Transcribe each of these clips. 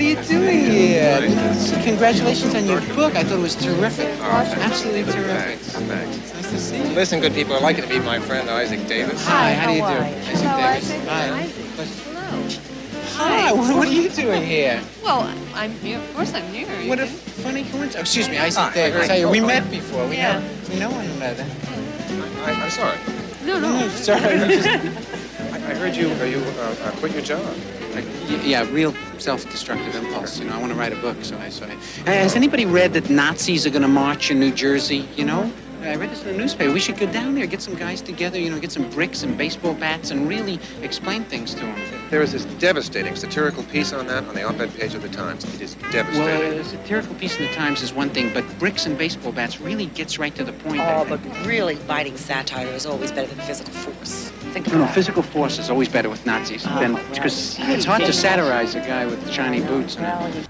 What are you doing here? Congratulations on your book. I thought it was terrific. Absolutely terrific. Thanks, thanks. It's nice to see you. Listen, good people, I'd like you to meet my friend Isaac Davis. Hi, how do you do? are? Isaac Hello, Davis. Isaac. Hi. Isaac. Pleasure. Hello. Hi, what what are you doing here? Well, I'm here. Of course, I'm here. What a funny coincidence. Oh, excuse me, Isaac Hi, Davis. hi. Hey, we met before. We Yeah. know, we know one another. I, I'm sorry. No, no. No, sorry. I'm just- I, I heard you, uh, you uh, uh, quit your job. Yeah, real self-destructive impulse. You know, I want to write a book, so I so. I, has anybody read that Nazis are going to march in New Jersey? You know, I read this in the newspaper. We should go down there, get some guys together. You know, get some bricks and baseball bats, and really explain things to them. There is this devastating satirical piece on that on the op-ed page of the Times. It is devastating. Well, a satirical piece in the Times is one thing, but bricks and baseball bats really gets right to the point. Oh, but really biting satire is always better than physical force. Think No, no, physical force is always better with Nazis Oh, than right. because it's hard to satirize a guy with shiny boots. And,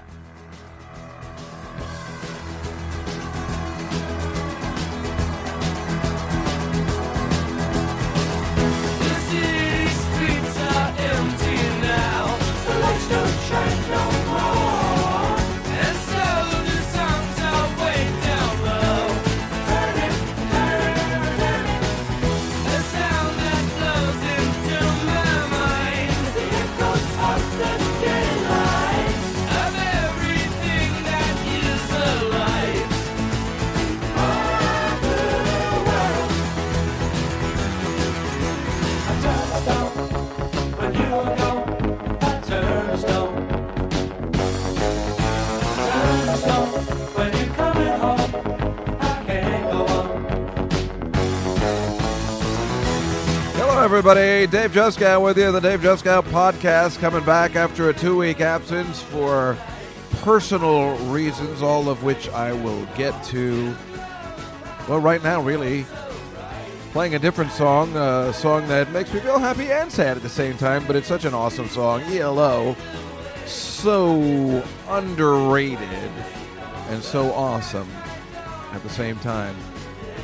everybody. Dave Juskow with you. The Dave Juskow podcast coming back after a two week absence for personal reasons, all of which I will get to. Well, right now, really, playing a different song, a song that makes me feel happy and sad at the same time, but it's such an awesome song. ELO, so underrated and so awesome at the same time.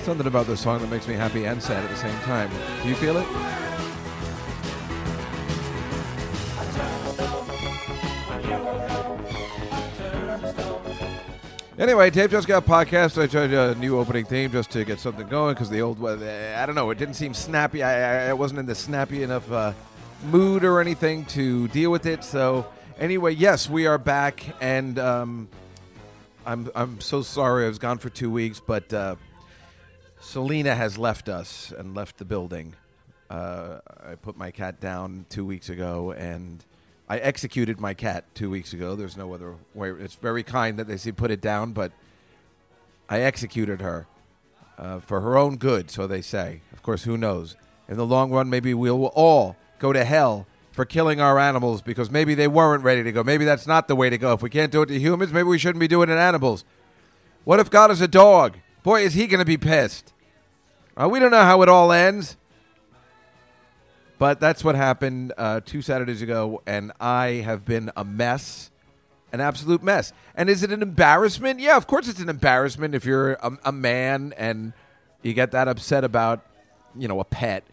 Something about this song that makes me happy and sad at the same time. Do you feel it? Anyway, Dave Juskow podcast. I tried a new opening theme just to get something going because the old, one, I don't know, it didn't seem snappy. I, I, I wasn't in the snappy enough uh, mood or anything to deal with it. So, anyway, yes, we are back, and um, I'm I'm so sorry I was gone for two weeks, but uh, Selena has left us and left the building. Uh, I put my cat down two weeks ago, and I executed my cat two weeks ago. There's no other way. It's very kind that they say put it down, but I executed her uh, for her own good, so they say. Of course, who knows? In the long run, maybe we'll all go to hell for killing our animals because maybe they weren't ready to go. Maybe that's not the way to go. If we can't do it to humans, maybe we shouldn't be doing it to animals. What if God is a dog? Boy, is he going to be pissed. Uh, we don't know how it all ends. But that's what happened uh, two Saturdays ago, and I have been a mess, an absolute mess. And is it an embarrassment? Yeah, of course it's an embarrassment if you're a, a man and you get that upset about, you know, a pet.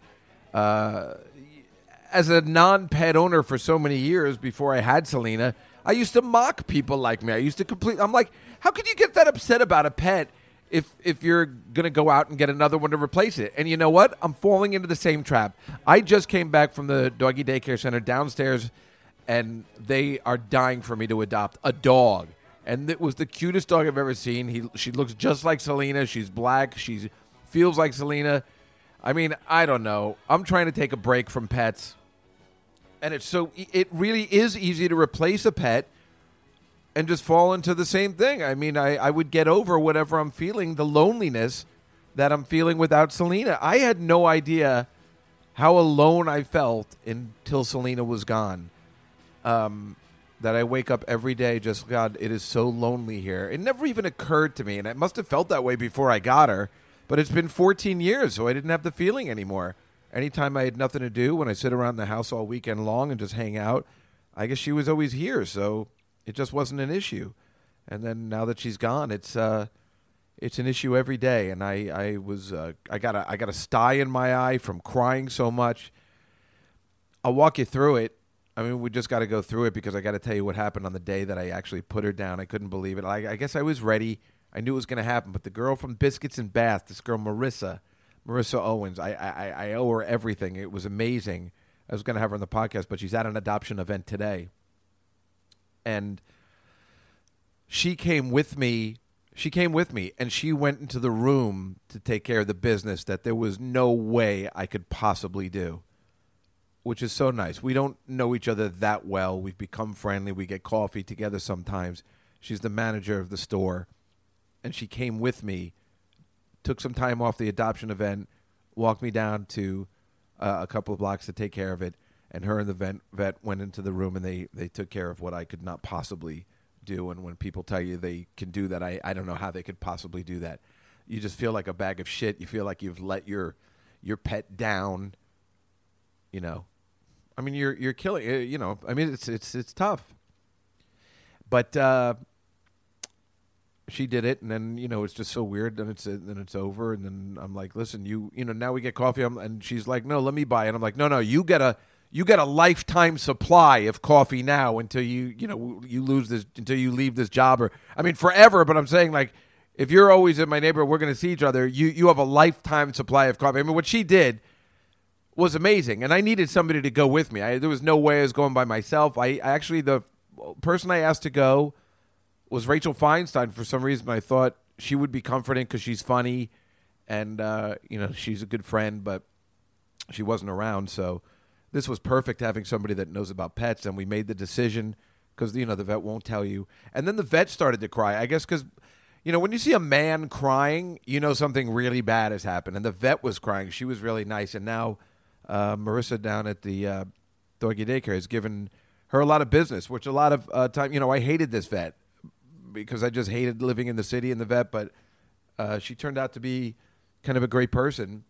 Uh, as a non-pet owner for so many years before I had Selena, I used to mock people like me. I used to complete. I'm like, how could you get that upset about a pet if if you're gonna go out and get another one to replace it? And you know what? I'm falling into the same trap. I just came back from the doggy daycare center downstairs, and they are dying for me to adopt a dog. And it was the cutest dog I've ever seen. He she looks just like Selena. She's black. She feels like Selena. I mean, I don't know. I'm trying to take a break from pets and it's so it really is easy to replace a pet and just fall into the same thing. I mean, I, I would get over whatever I'm feeling, the loneliness that I'm feeling without Selena. I had no idea how alone I felt until Selena was gone. Um, that I wake up every day just God, it is so lonely here. It never even occurred to me, and I must have felt that way before I got her. But it's been 14 years, so I didn't have the feeling anymore. Anytime I had nothing to do, when I sit around the house all weekend long and just hang out, I guess she was always here, so it just wasn't an issue. And then now that she's gone, it's uh, it's an issue every day. And I I was uh, I got a I got a sty in my eye from crying so much. I'll walk you through it. I mean, we just got to go through it because I got to tell you what happened on the day that I actually put her down. I couldn't believe it. I, I guess I was ready. I knew it was going to happen. But the girl from Biscuits and Bath, this girl Marissa, Marissa Owens, I, I, I owe her everything. It was amazing. I was going to have her on the podcast, but she's at an adoption event today, and she came with me. She came with me, and she went into the room to take care of the business that there was no way I could possibly do which is so nice. We don't know each other that well. We've become friendly. We get coffee together sometimes. She's the manager of the store, and she came with me, took some time off the adoption event, walked me down to uh, a couple of blocks to take care of it, and her and the vet, vet went into the room and they, they took care of what I could not possibly do. And when people tell you they can do that, I, I don't know how they could possibly do that. You just feel like a bag of shit. You feel like you've let your your pet down. You know, I mean, you're you're killing. uh, You know, I mean, it's it's it's tough. But uh, she did it, and then you know it's just so weird. Then it's then it's over, and then I'm like, listen, you you know now we get coffee, I'm, and she's like, no, let me buy it. And I'm like, no, no, you get a you get a lifetime supply of coffee now until you you know you lose this until you leave this job, or I mean forever. But I'm saying like. If you're always in my neighborhood, we're going to see each other. You you have a lifetime supply of coffee. I mean, what she did, was amazing, and I needed somebody to go with me. I, there was no way I was going by myself. I, I actually the person I asked to go was Rachel Feinstein. For some reason, I thought she would be comforting because she's funny, and uh, you know she's a good friend, but she wasn't around. So this was perfect having somebody that knows about pets, and we made the decision because you know the vet won't tell you, and then the vet started to cry. I guess because you know, when you see a man crying, you know something really bad has happened. And the vet was crying. She was really nice. And now uh, Marissa down at the uh, doggy daycare has given her a lot of business, which a lot of uh, time, you know, I hated this vet because I just hated living in the city and the vet, but uh, she turned out to be kind of a great person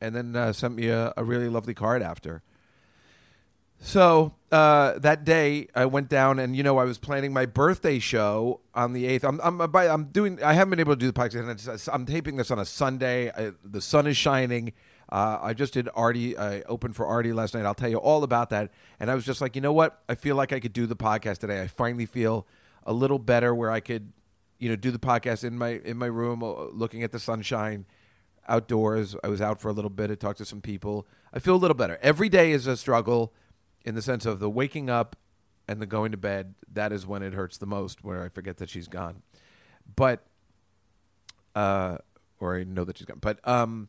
and then uh, sent me a, a really lovely card after. So uh, that day, I went down, and you know, I was planning my birthday show on the eighth. I'm, I'm, I'm doing. I haven't been able to do the podcast. I'm taping this on a Sunday. I, the sun is shining. Uh, I just did Artie. I opened for Artie last night. I'll tell you all about that. And I was just like, you know what? I feel like I could do the podcast today. I finally feel a little better where I could, you know, do the podcast in my in my room, uh, looking at the sunshine outdoors. I was out for a little bit. I talked to some people. I feel a little better. Every day is a struggle in the sense of the waking up and the going to bed. That is when it hurts the most, where I forget that she's gone. But, uh, or I know that she's gone. But um,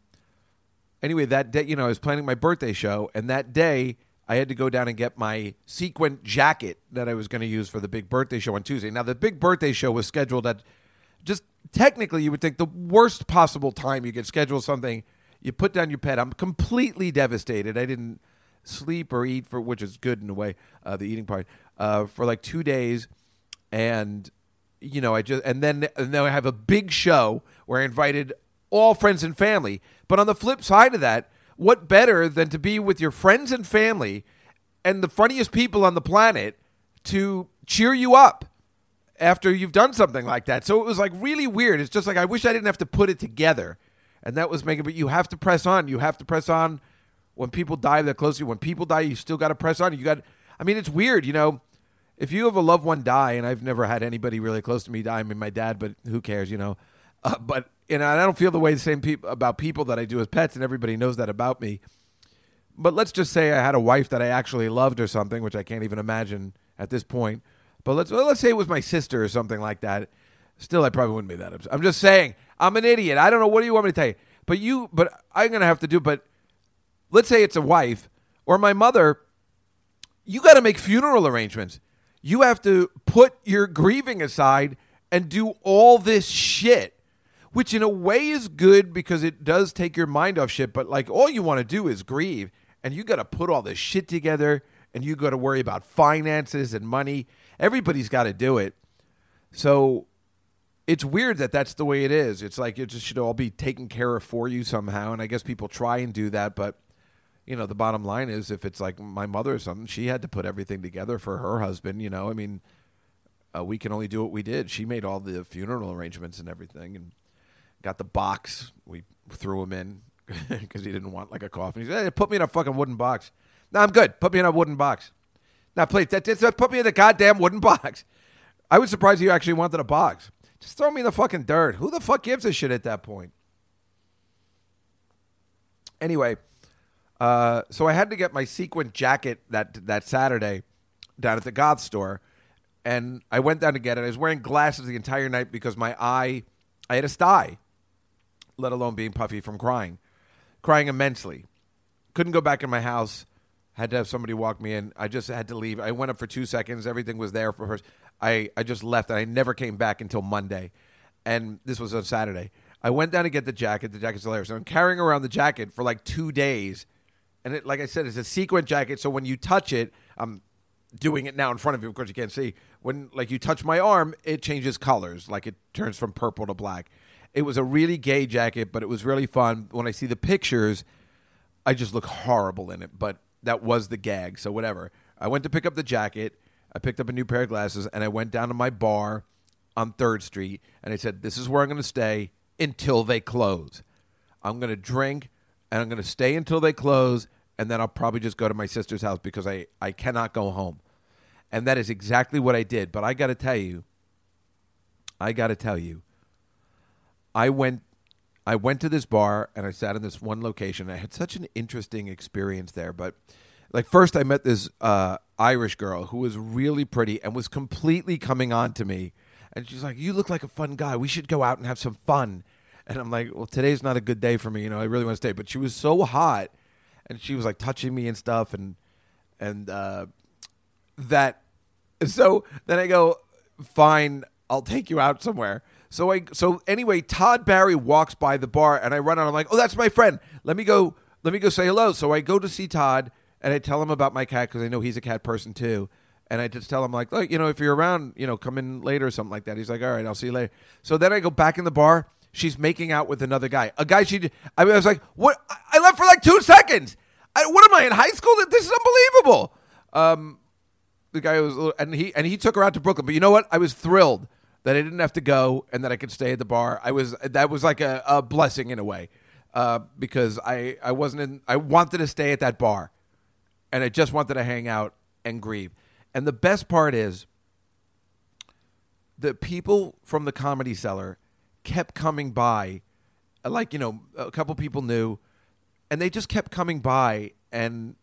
anyway, that day, you know, I was planning my birthday show, and that day I had to go down and get my sequin jacket that I was going to use for the big birthday show on Tuesday. Now, the big birthday show was scheduled at just technically, you would think the worst possible time you could schedule something. You put down your pet. I'm completely devastated. I didn't sleep or eat for, which is good in a way, uh, the eating part, uh, for like two days, and you know, I just and then and then I have a big show where I invited all friends and family. But on the flip side of that, what better than to be with your friends and family and the funniest people on the planet to cheer you up after you've done something like that. So it was like really weird. It's just like I wish I didn't have to put it together. And that was making but you have to press on. You have to press on when people die that close to you. When people die, you still got to press on. You got I mean it's weird, you know. If you have a loved one die, and I've never had anybody really close to me die, I mean my dad, but who cares, you know? Uh, but and I don't feel the way the same peop- about people that I do as pets, and everybody knows that about me. But let's just say I had a wife that I actually loved or something, which I can't even imagine at this point. But let's well, let's say it was my sister or something like that. Still, I probably wouldn't be that upset. I'm just saying I'm an idiot. I don't know what do you want me to tell you. But you, but I'm gonna have to do. But let's say it's a wife or my mother. You got to make funeral arrangements. You have to put your grieving aside and do all this shit which in a way is good because it does take your mind off shit. But like all you want to do is grieve, and you got to put all this shit together, and you got to worry about finances and money. Everybody's got to do it. So it's weird that that's the way it is. It's like it just should all be taken care of for you somehow. And I guess people try and do that, but you know, the bottom line is if it's like my mother or something, she had to put everything together for her husband. You know, I mean, uh, we can only do what we did. She made all the funeral arrangements and everything, and got the box. We threw him in because he didn't want like a coffin. He said, hey, "Put me in a fucking wooden box." No, I'm good. Put me in a wooden box. Now, please. That, that, put me in the goddamn wooden box. I was surprised you actually wanted a box. Just throw me in the fucking dirt. Who the fuck gives a shit at that point? Anyway, uh, so I had to get my sequin jacket that that Saturday down at the goth store, and I went down to get it. I was wearing glasses the entire night because my eye, I had a sty, let alone being puffy from crying, crying immensely. Couldn't go back in my house. Had to have somebody walk me in. I just had to leave. I went up for two seconds. Everything was there for her. I, I just left and I never came back until Monday. And this was on Saturday. I went down to get the jacket. The jacket's hilarious. So I'm carrying around the jacket for like two days. And it, like I said, it's a sequin jacket. So when you touch it, I'm doing it now in front of you. Of course, you can't see. When like you touch my arm, it changes colors. Like it turns from purple to black. It was a really gay jacket, but it was really fun. When I see the pictures, I just look horrible in it. But that was the gag. So whatever. I went to pick up the jacket. I picked up a new pair of glasses, and I went down to my bar on Third Street, and I said, "This is where I'm going to stay until they close. I'm going to drink, and I'm going to stay until they close, and then I'll probably just go to my sister's house because I I cannot go home." And that is exactly what I did. But I got to tell you, I got to tell you, I went I went to this bar and I sat in this one location. I had such an interesting experience there. But like first, I met this uh, Irish girl who was really pretty and was completely coming on to me. And she's like, "You look like a fun guy. We should go out and have some fun." And I'm like, "Well, today's not a good day for me. You know, I really want to stay." But she was so hot, and she was like touching me and stuff, and and uh, that. So then I go, "Fine, I'll take you out somewhere." So I so anyway, Todd Barry walks by the bar and I run out. I'm like, oh, that's my friend. Let me go. Let me go say hello. So I go to see Todd and I tell him about my cat because I know he's a cat person too. And I just tell him like, look, you know, if you're around, you know, come in later or something like that. He's like, all right, I'll see you later. So then I go back in the bar. She's making out with another guy, a guy she. I, mean, I was like, what? I left for like two seconds. I, what am I in high school? This is unbelievable. Um, the guy was, and he and he took her out to Brooklyn. But you know what? I was thrilled that I didn't have to go and that I could stay at the bar. I was that was like a, a blessing in a way uh, because I I wasn't in. I wanted to stay at that bar, and I just wanted to hang out and grieve. And the best part is the people from the comedy cellar kept coming by, like you know a couple people knew, and they just kept coming by and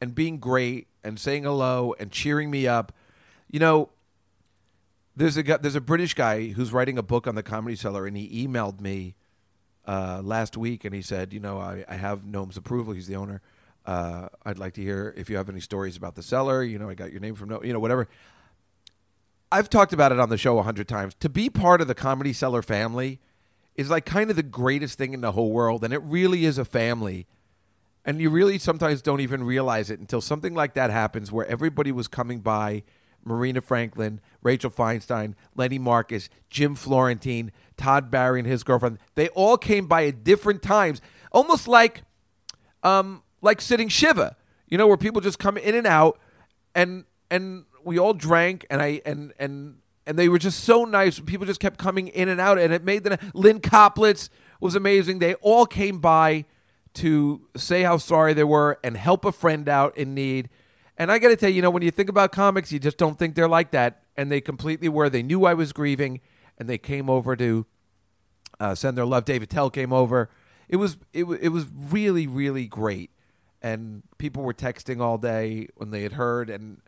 and being great and saying hello and cheering me up. You know, there's a guy, there's a British guy who's writing a book on the Comedy Cellar, and he emailed me uh, last week, and he said, you know, I, I have Noam's approval. He's the owner. Uh, I'd like to hear if you have any stories about the cellar. You know, I got your name from no, you know, whatever. I've talked about it on the show a hundred times. To be part of the Comedy Cellar family is like kind of the greatest thing in the whole world, and it really is a family. And you really sometimes don't even realize it until something like that happens, where everybody was coming by Marina Franklin, Rachel Feinstein, Lenny Marcus, Jim Florentine, Todd Barry and his girlfriend. They all came by at different times, almost like um, like sitting Shiva, you know, where people just come in and out and and we all drank and I and and and they were just so nice. People just kept coming in and out and it made the Lynn Koplitz was amazing. They all came by to say how sorry they were and help a friend out in need. And I got to tell you, you know, when you think about comics, you just don't think they're like that. And they completely were. They knew I was grieving, and they came over to uh, send their love. Dave Attell came over. It was it, it was really really great, and people were texting all day when they had heard. And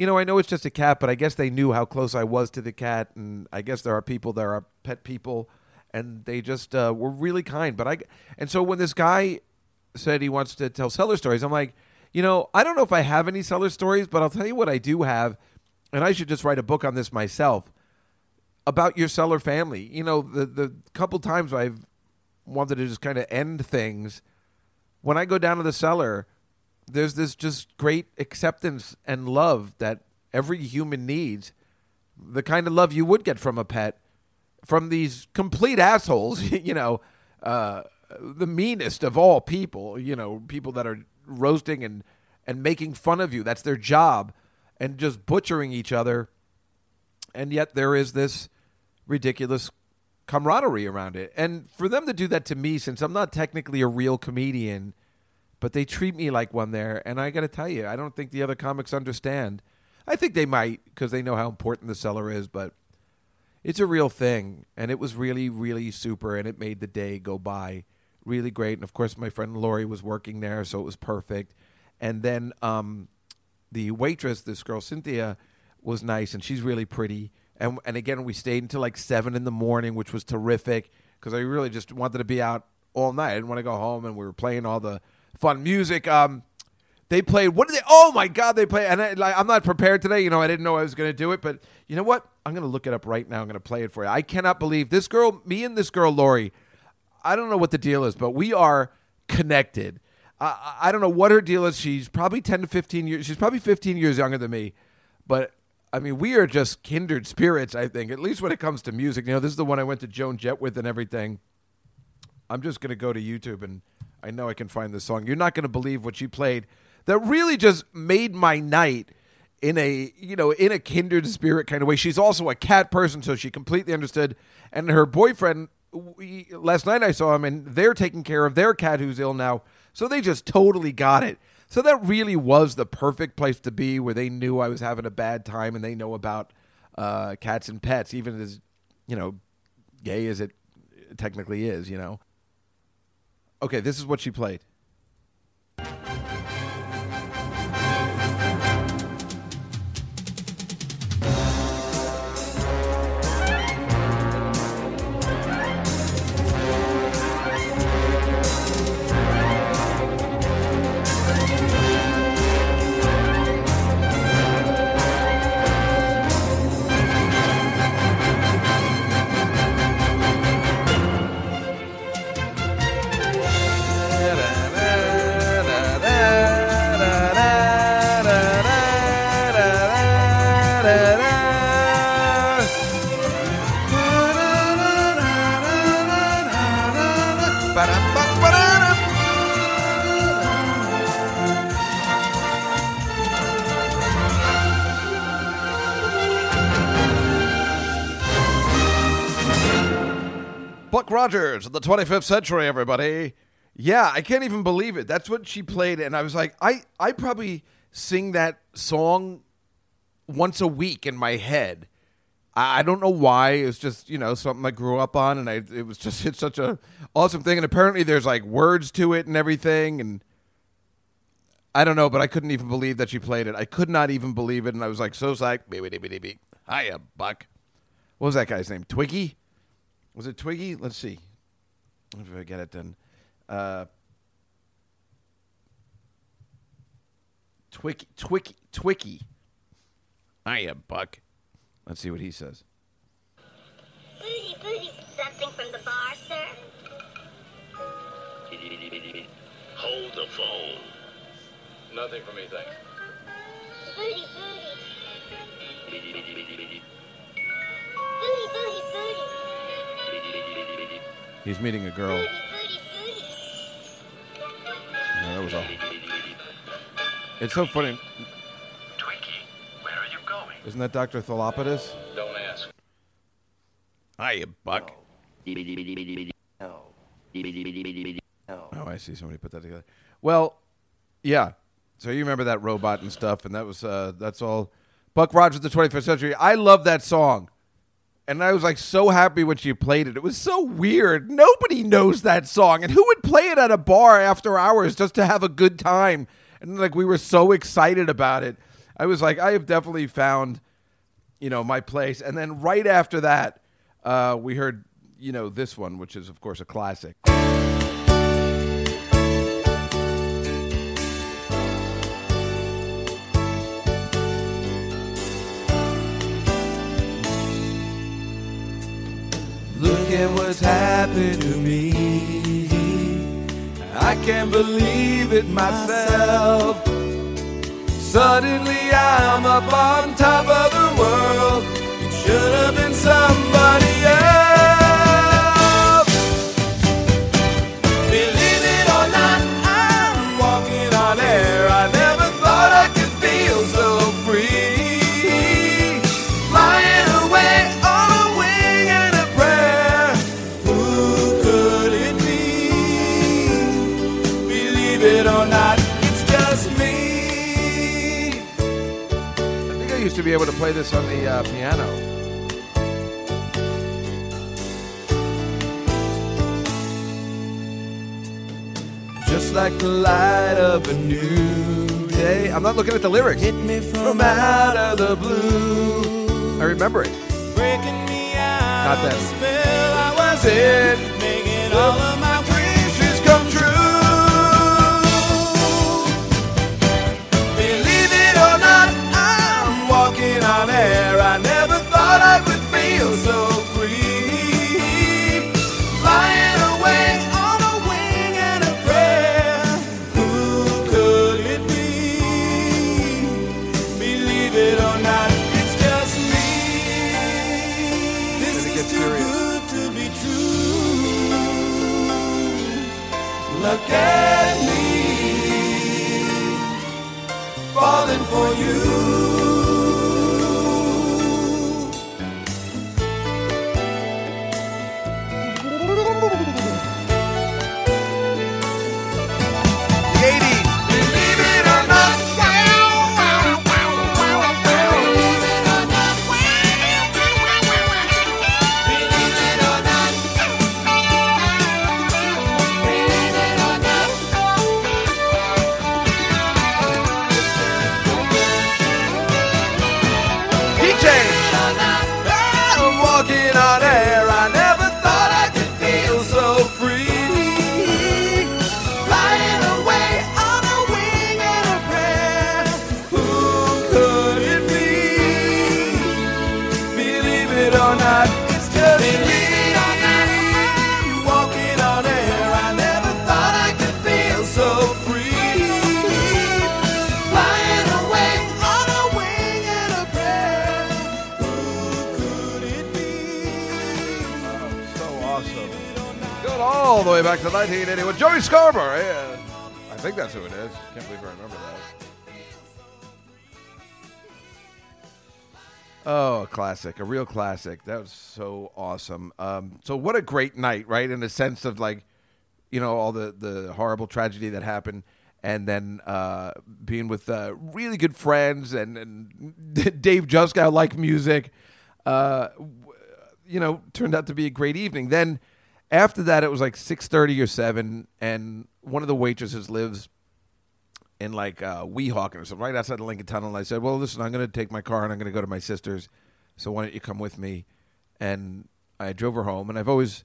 you know, I know it's just a cat, but I guess they knew how close I was to the cat. And I guess there are people there are pet people, and they just uh, were really kind. But I and so when this guy said he wants to tell cellar stories, I'm like you know, I don't know if I have any cellar stories, but I'll tell you what I do have, and I should just write a book on this myself about your cellar family. You know, the the couple times I've wanted to just kind of end things, when I go down to the cellar, there's this just great acceptance and love that every human needs. The kind of love you would get from a pet, from these complete assholes, you know, uh, the meanest of all people, you know, people that are roasting and and making fun of you. That's their job, and just butchering each other. And yet there is this ridiculous camaraderie around it. And for them to do that to me, since I'm not technically a real comedian, but they treat me like one there, and I got to tell you, I don't think the other comics understand. I think they might because they know how important the cellar is, but it's a real thing, and it was really, really super, and it made the day go by really great. And of course, my friend Lori was working there, so it was perfect. And then um, the waitress, this girl Cynthia, was nice, and she's really pretty. And and again, we stayed until like seven in the morning, which was terrific because I really just wanted to be out all night. I didn't want to go home, and we were playing all the fun music. Um, they played. What did they? Oh my God! They played, and I, like, I'm not prepared today. You know, I didn't know I was going to do it, but you know what? I'm going to look it up right now. I'm going to play it for you. I cannot believe this girl, me and this girl Lori. I don't know what the deal is, but we are connected. I, I don't know what her deal is. She's probably 10 to 15 years. She's probably 15 years younger than me, but I mean, we are just kindred spirits. I think, at least when it comes to music. You know, this is the one I went to Joan Jett with and everything. I'm just going to go to YouTube and I know I can find this song. You're not going to believe what she played that really just made my night in a you know in a kindred spirit kind of way. She's also a cat person, so she completely understood. And her boyfriend we, last night I saw him, and they're taking care of their cat who's ill now, so they just totally got it. So that really was the perfect place to be, where they knew I was having a bad time, and they know about uh, cats and pets, even as you know gay as it technically is. You know. Okay, this is what she played. Buck Rogers of the 25th century, everybody. Yeah, I can't even believe it. That's what she played, and I was like, I, I probably sing that song once a week in my head. I, I don't know why. It was just you know something I grew up on, and I it was just it's such a awesome thing. And apparently, there's like words to it and everything, and I don't know, but I couldn't even believe that she played it. I could not even believe it, and I was like so psyched. Hiya, Buck. What was that guy's name? Twiggy. Was it Twiggy? Let's see. If I get it then. Uh, Twiki, Twiki, Twiki. Hiya, Buck. Let's see what he says. Booty, booty, something from the bar, sir? Hold the phone. Nothing for me, thanks. Booty, booty. Booty, booty, booty. He's meeting a girl. No, that was all. It's so funny. Twinkie, where are you going? Isn't that Dr. Theopolis? Don't ask. Hiya, Buck. No. No. Oh, I see. Somebody put that together. Well, yeah. So you remember that robot and stuff, and that was uh, that's all. Buck Rogers, the 21st century. I love that song, and I was like so happy when she played it. It was so weird. Nobody knows that song, and who would play it at a bar after hours just to have a good time? And like we were so excited about it. I was like, I have definitely found, you know, my place. And then right after that, uh, we heard, you know, this one, which is of course a classic. What's happened to me. I can't believe it myself. Suddenly I'm up on top of the world. It should have been somebody be able to play this on the uh, piano. Just like the light of a new day. I'm not looking at the lyrics. Hit me from out of the blue. I remember it. Breaking me out Not that. spell I was in. Making all of my all the way back to 1981. Joey Scarbury. Yeah. I think that's who it is. Can't believe I remember that. Oh, a classic, a real classic. That was so awesome. Um, so what a great night, right? In the sense of like, you know, all the the horrible tragedy that happened, and then uh, being with uh, really good friends and, and Dave Juskow like music. Uh, you know, turned out to be a great evening. Then after that, it was like six thirty or seven, and one of the waitresses lives in like uh, Weehawken or something, right outside the Lincoln Tunnel. And I said, "Well, listen, I'm going to take my car and I'm going to go to my sister's. So why don't you come with me?" And I drove her home, and I've always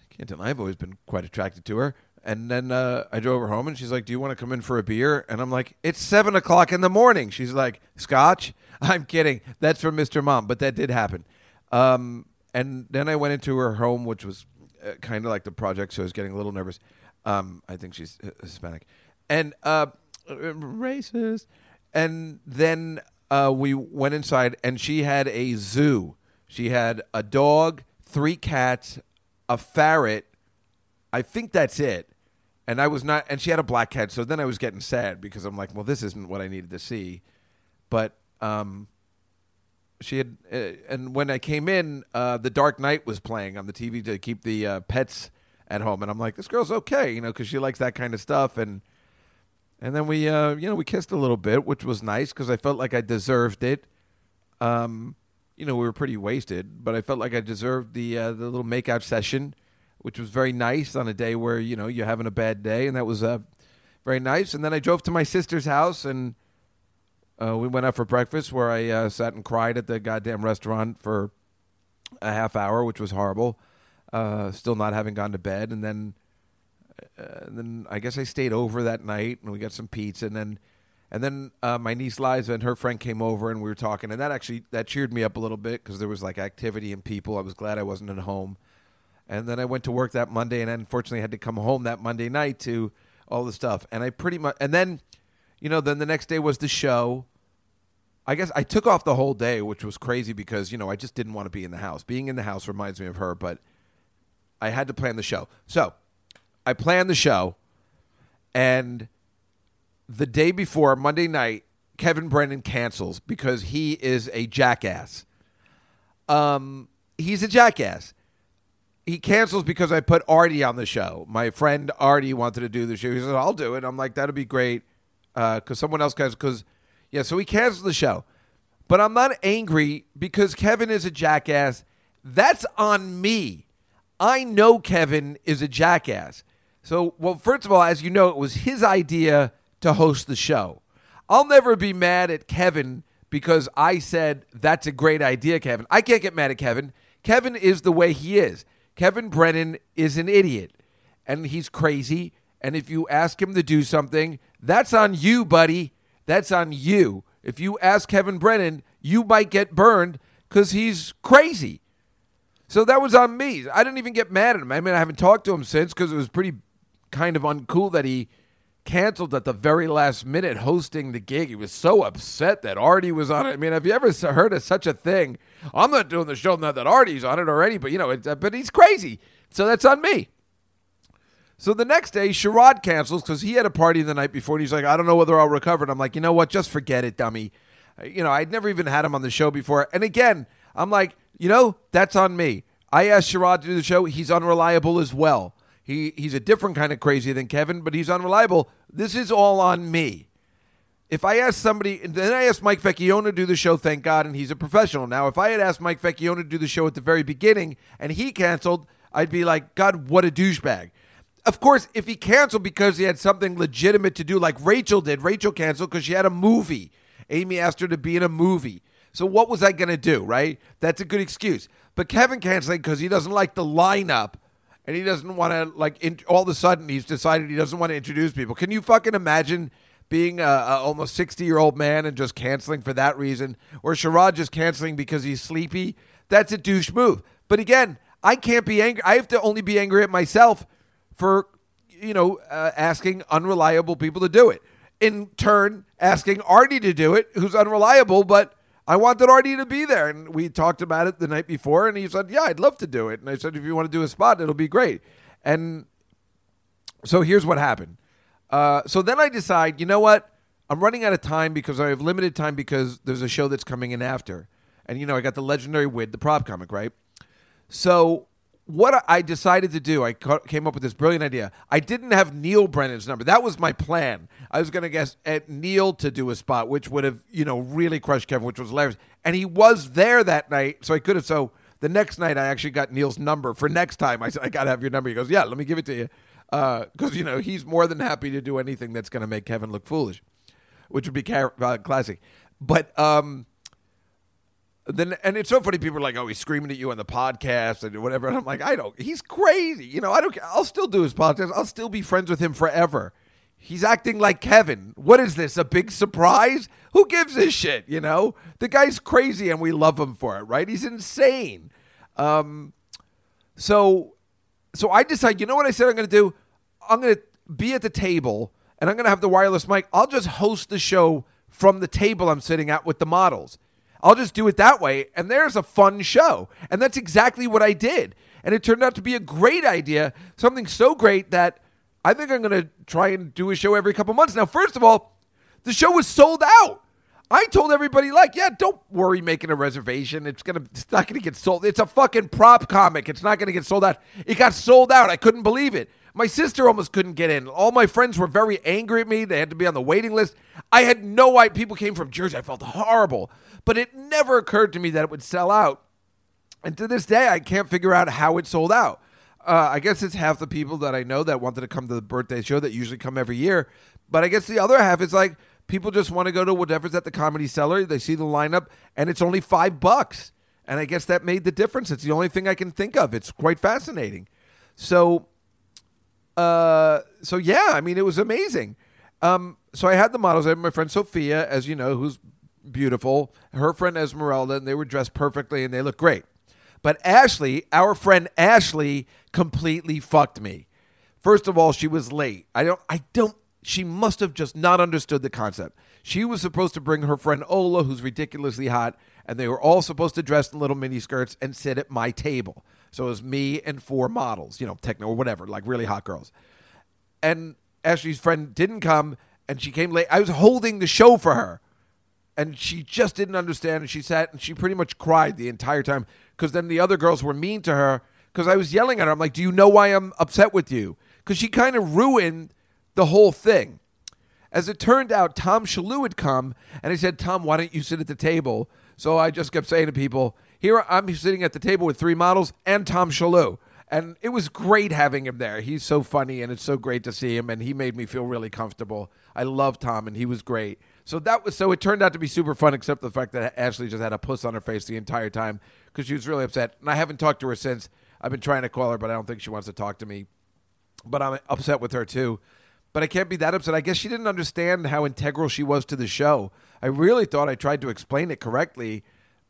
I can't deny I've always been quite attracted to her. And then uh, I drove her home, and she's like, "Do you want to come in for a beer?" And I'm like, "It's seven o'clock in the morning." She's like, "Scotch?" I'm kidding. That's from Mr. Mom, but that did happen. Um, and then I went into her home, which was uh, kind of like the project, so I was getting a little nervous. Um, I think she's Hispanic, and uh, racist. And then uh, we went inside, and she had a zoo. She had a dog, three cats, a ferret. I think that's it. And I was not, and she had a black cat. So then I was getting sad because I'm like, well, this isn't what I needed to see. But um, she had, uh, and when I came in, uh, The Dark Knight was playing on the TV to keep the uh, pets at home, and I'm like, this girl's okay, you know, because she likes that kind of stuff, and and then we, uh, you know, we kissed a little bit, which was nice because I felt like I deserved it. Um, you know, we were pretty wasted, but I felt like I deserved the uh, the little makeout session, which was very nice on a day where you know you're having a bad day, and that was uh, very nice. And then I drove to my sister's house and. Uh, we went out for breakfast where I uh, sat and cried at the goddamn restaurant for a half hour, which was horrible. Uh, still not having gone to bed, and then, uh, and then I guess I stayed over that night, and we got some pizza, and then, and then uh, my niece Liza and her friend came over, and we were talking, and that actually that cheered me up a little bit because there was like activity and people. I was glad I wasn't at home, and then I went to work that Monday, and unfortunately had to come home that Monday night to all the stuff, and I pretty much, and then, you know, then the next day was the show. I guess I took off the whole day, which was crazy because you know I just didn't want to be in the house. Being in the house reminds me of her, but I had to plan the show. So I planned the show, and the day before Monday night, Kevin Brennan cancels because he is a jackass. Um, he's a jackass. He cancels because I put Artie on the show. My friend Artie wanted to do the show. He said, "I'll do it." I'm like, "That'd be great," because someone else guys. Because yeah, so he canceled the show. but I'm not angry because Kevin is a jackass. That's on me. I know Kevin is a jackass. So, well, first of all, as you know, it was his idea to host the show. I'll never be mad at Kevin because I said that's a great idea, Kevin. I can't get mad at Kevin. Kevin is the way he is. Kevin Brennan is an idiot and he's crazy. And if you ask him to do something, that's on you, buddy. That's on you. If you ask Kevin Brennan, you might get burned because he's crazy. So that was on me. I didn't even get mad at him. I mean, I haven't talked to him since because it was pretty kind of uncool that he canceled at the very last minute hosting the gig. He was so upset that Artie was on it. I mean, have you ever heard of such a thing? I'm not doing the show, not that Artie's on it already, but you know, uh, but he's crazy. So that's on me. So the next day, Sherrod cancels because he had a party the night before, and he's like, I don't know whether I'll recover. And I'm like, you know what? Just forget it, dummy. You know, I'd never even had him on the show before. And again, I'm like, you know, that's on me. I asked Sherrod to do the show. He's unreliable as well. He he's a different kind of crazy than Kevin, but he's unreliable. This is all on me. If I asked somebody, and then I asked Mike Vecchione to do the show, thank God, and he's a professional. Now, if I had asked Mike Vecchione to do the show at the very beginning and he canceled, I'd be like, God, what a douchebag. Of course, if he canceled because he had something legitimate to do, like Rachel did, Rachel canceled because she had a movie. Amy asked her to be in a movie. So what was I going to do, right? That's a good excuse. But Kevin canceling because he doesn't like the lineup and he doesn't want to, like, in, all of a sudden he's decided he doesn't want to introduce people. Can you fucking imagine being a, a almost 60 year old man and just canceling for that reason? Or Sherrod just canceling because he's sleepy? That's a douche move. But again, I can't be angry. I have to only be angry at myself for you know uh, asking unreliable people to do it. In turn, asking Artie to do it, who's unreliable, but I wanted Artie to be there, and we talked about it the night before, and he said, "Yeah, I'd love to do it." And I said, "If you want to do a spot, it'll be great." And so here's what happened. Uh, so then I decide, you know what? I'm running out of time because I have limited time because there's a show that's coming in after, and you know I got the legendary Wid, the prop comic, right? So what I decided to do, I came up with this brilliant idea. I didn't have Neal Brennan's number. That was my plan. I was going to guess at Neal to do a spot, which would have, you know, really crushed Kevin, which was hilarious. And he was there that night, so I could have. So the next night, I actually got Neal's number for next time. I said, I got to have your number. He goes, Yeah, let me give it to you. Because, you know, he's more than happy to do anything that's going to make Kevin look foolish, which would be car- uh, classic. But, um, then and it's so funny. People are like, "Oh, he's screaming at you on the podcast and whatever." And I'm like, "I don't. He's crazy. You know, I don't. I'll still do his podcast. I'll still be friends with him forever. He's acting like Kevin. What is this? A big surprise? Who gives a shit? You know, the guy's crazy, and we love him for it, right? He's insane. Um, so, so I decide. You know what I said I'm going to do? I'm going to be at the table, and I'm going to have the wireless mic. I'll just host the show from the table I'm sitting at with the models. I'll just do it that way. And there's a fun show. And that's exactly what I did. And it turned out to be a great idea, something so great that I think I'm going to try and do a show every couple months. Now, first of all, the show was sold out. I told everybody, like, yeah, don't worry making a reservation. It's gonna it's not gonna get sold. It's a fucking prop comic. It's not gonna get sold out. It got sold out. I couldn't believe it. My sister almost couldn't get in. All my friends were very angry at me. They had to be on the waiting list. I had no idea. People came from Jersey. I felt horrible. But it never occurred to me that it would sell out. And to this day, I can't figure out how it sold out. Uh, I guess it's half the people that I know that wanted to come to the birthday show that usually come every year. But I guess the other half is like people just want to go to whatever's at the comedy cellar. They see the lineup, and it's only five bucks. And I guess that made the difference. It's the only thing I can think of. It's quite fascinating. So, uh, so yeah, I mean, it was amazing. Um, so I had the models. I had my friend Sophia, as you know, who's beautiful. Her friend Esmeralda, and they were dressed perfectly, and they looked great. But Ashley, our friend Ashley, completely fucked me. First of all, she was late. I don't. I don't. She must have just not understood the concept. She was supposed to bring her friend Ola, who's ridiculously hot, and they were all supposed to dress in little mini skirts and sit at my table. So it was me and four models, you know, techno or whatever, like really hot girls. And Ashley's friend didn't come, and she came late. I was holding the show for her and she just didn't understand and she sat and she pretty much cried the entire time because then the other girls were mean to her because i was yelling at her i'm like do you know why i'm upset with you because she kind of ruined the whole thing As it turned out, Tom Shillue had come, and I said, "Tom, why don't you sit at the table?" So I just kept saying to people, "Here I'm sitting at the table with three models and Tom Shillue." And it was great having him there. He's so funny, and it's so great to see him. And he made me feel really comfortable. I love Tom, and he was great. So that was so. It turned out to be super fun, except the fact that Ashley just had a puss on her face the entire time because she was really upset. And I haven't talked to her since. I've been trying to call her, but I don't think she wants to talk to me. But I'm upset with her too. But I can't be that upset. I guess she didn't understand how integral she was to the show. I really thought I tried to explain it correctly,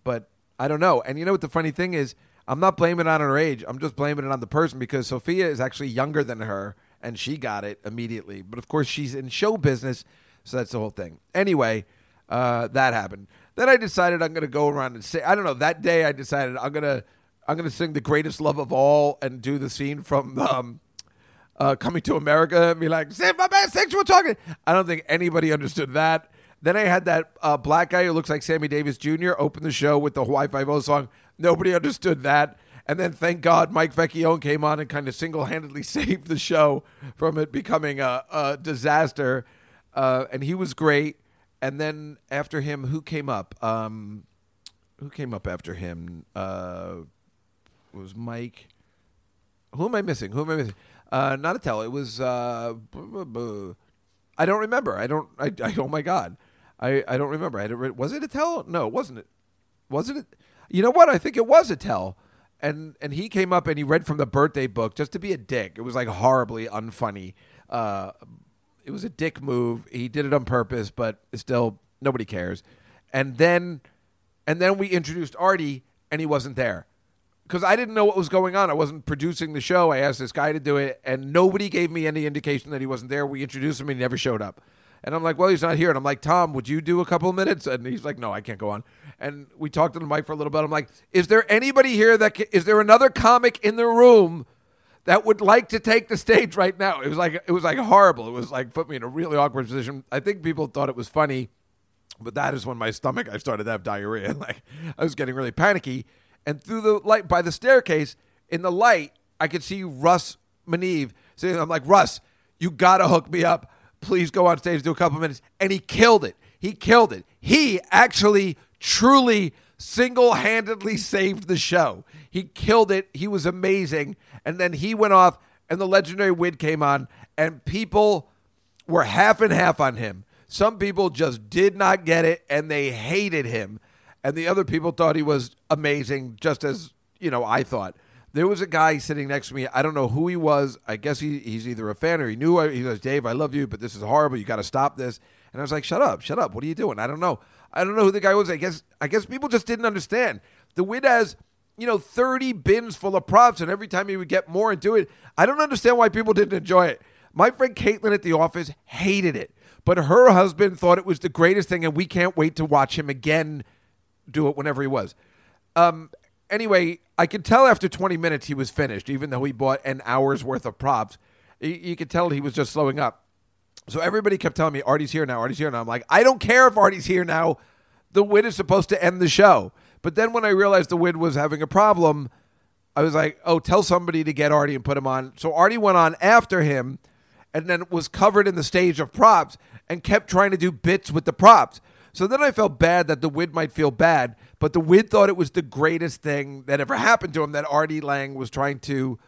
but I don't know. And you know what the funny thing is? I'm not blaming it on her age. I'm just blaming it on the person because Sophia is actually younger than her and she got it immediately. But of course, she's in show business, so that's the whole thing. Anyway, uh, that happened. Then I decided I'm going to go around and say, I don't know. That day, I decided I'm going to I'm going to sing the greatest love of all and do the scene from um, uh, Coming to America and be like, "Say my man, sexual talking." I don't think anybody understood that. Then I had that uh, black guy who looks like Sammy Davis Jr. open the show with the Hawaii Five O song. Nobody understood that. And then, thank God, Mike Vecchione came on and kind of single handedly saved the show from it becoming a, a disaster. Uh, and he was great. And then after him, who came up? Um, who came up after him? Uh, was Mike. Who am I missing? Who am I missing? Uh, not tell. It was. Uh, b- b- b- I don't remember. I don't. I, I. Oh my God. I. I don't remember. I writ- was it Attell? No, it wasn't it. Wasn't it? You know what? I think it was Attell. And and he came up and he read from the birthday book just to be a dick. It was like horribly unfunny. Uh, it was a dick move. He did it on purpose, but still nobody cares. And then and then we introduced Artie and he wasn't there because I didn't know what was going on. I wasn't producing the show. I asked this guy to do it, and nobody gave me any indication that he wasn't there. We introduced him, and he never showed up. And I'm like, well, he's not here. And I'm like, Tom, would you do a couple of minutes? And he's like, no, I can't go on. And we talked to the mic for a little bit. I'm like, is there anybody here that ca- is there another comic in the room that would like to take the stage right now? It was like it was like horrible. It was like put me in a really awkward position. I think people thought it was funny. But that is when my stomach, I started to have diarrhea. Like I was getting really panicky. And through the light, by the staircase, in the light, I could see Russ Meneve saying, I'm like, Russ, you got to hook me up. Please go on stage, do a couple minutes. And he killed it. He killed it. He actually, truly, single handedly saved the show. He killed it. He was amazing. And then he went off, and the legendary Wid came on, and people were half and half on him. Some people just did not get it and they hated him. And the other people thought he was amazing, just as, you know, I thought. There was a guy sitting next to me. I don't know who he was. I guess he, he's either a fan or he knew. I, he goes, Dave, I love you, but this is horrible. You got to stop this. And I was like, shut up, shut up. What are you doing? I don't know. I don't know who the guy was. I guess I guess people just didn't understand. The Wid has, you know, 30 bins full of props, and every time he would get more into it, I don't understand why people didn't enjoy it. My friend Caitlin at the office hated it, but her husband thought it was the greatest thing, and we can't wait to watch him again do it whenever he was. Um, anyway, I could tell after 20 minutes he was finished, even though he bought an hour's worth of props. You, could tell he was just slowing up. So everybody kept telling me, Artie's here now, Artie's here now. I'm like, I don't care if Artie's here now. The Wid is supposed to end the show. But then when I realized the Wid was having a problem, I was like, oh, tell somebody to get Artie and put him on. So Artie went on after him and then was covered in the stage of props and kept trying to do bits with the props. So then I felt bad that the Wid might feel bad, but the Wid thought it was the greatest thing that ever happened to him that Artie Lange was trying to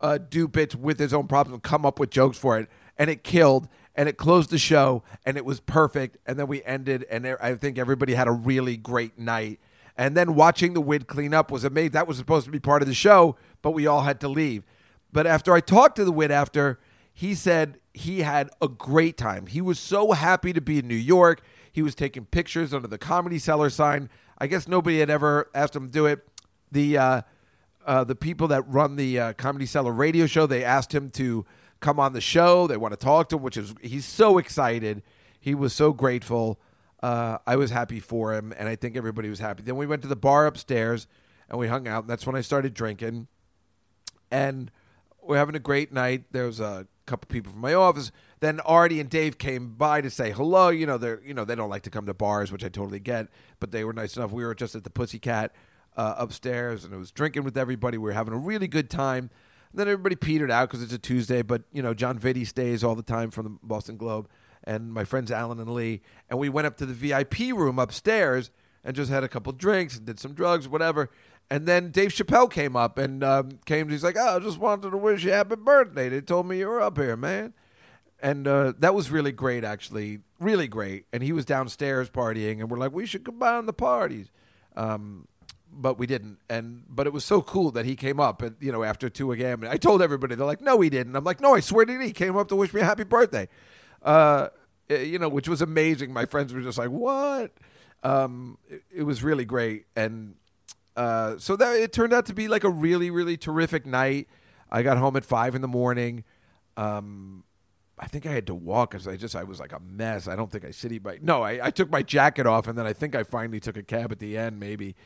uh, do bits with his own problems and come up with jokes for it. And it killed and it closed the show and it was perfect. And then we ended, and I think everybody had a really great night. And then watching the Wid clean up was amazing. That was supposed to be part of the show, but we all had to leave. But after I talked to the Wid after, he said he had a great time. He was so happy to be in New York. He was taking pictures under the Comedy Cellar sign. I guess nobody had ever asked him to do it. The uh, uh, the people that run the uh, Comedy Cellar radio show, they asked him to come on the show. They want to talk to him, which is he's so excited. He was so grateful. Uh, I was happy for him, and I think everybody was happy. Then we went to the bar upstairs and we hung out. And that's when I started drinking, and we're having a great night. There was a couple people from my office. Then Artie and Dave came by to say hello. You know, they're you know they don't like to come to bars, which I totally get, but they were nice enough. We were just at the Pussycat uh, upstairs, and I was drinking with everybody. We were having a really good time. And then everybody petered out because it's a Tuesday, but you know John Vitti stays all the time from the Boston Globe, and my friends Alan and Lee, and we went up to the VIP room upstairs and just had a couple drinks and did some drugs, whatever. And then Dave Chappelle came up and um, came. He's like, "Oh, I just wanted to wish you happy birthday. They told me you were up here, man." And uh, that was really great, actually, really great. And he was downstairs partying, and we're like, "We should combine the parties." Um, but we didn't. And but it was so cool that he came up and you know after two a.m. I told everybody they're like, no, he didn't. I'm like, no, I swear to you, he came up to wish me a happy birthday. Uh, eh, you know, which was amazing. My friends were just like, what? Um, it, it was really great, and uh, so that it turned out to be like a really, really terrific night. I got home at five in the morning. Um, I think I had to walk because I just I was like a mess. I don't think I city bike. No, I, I took my jacket off and then I think I finally took a cab at the end, maybe.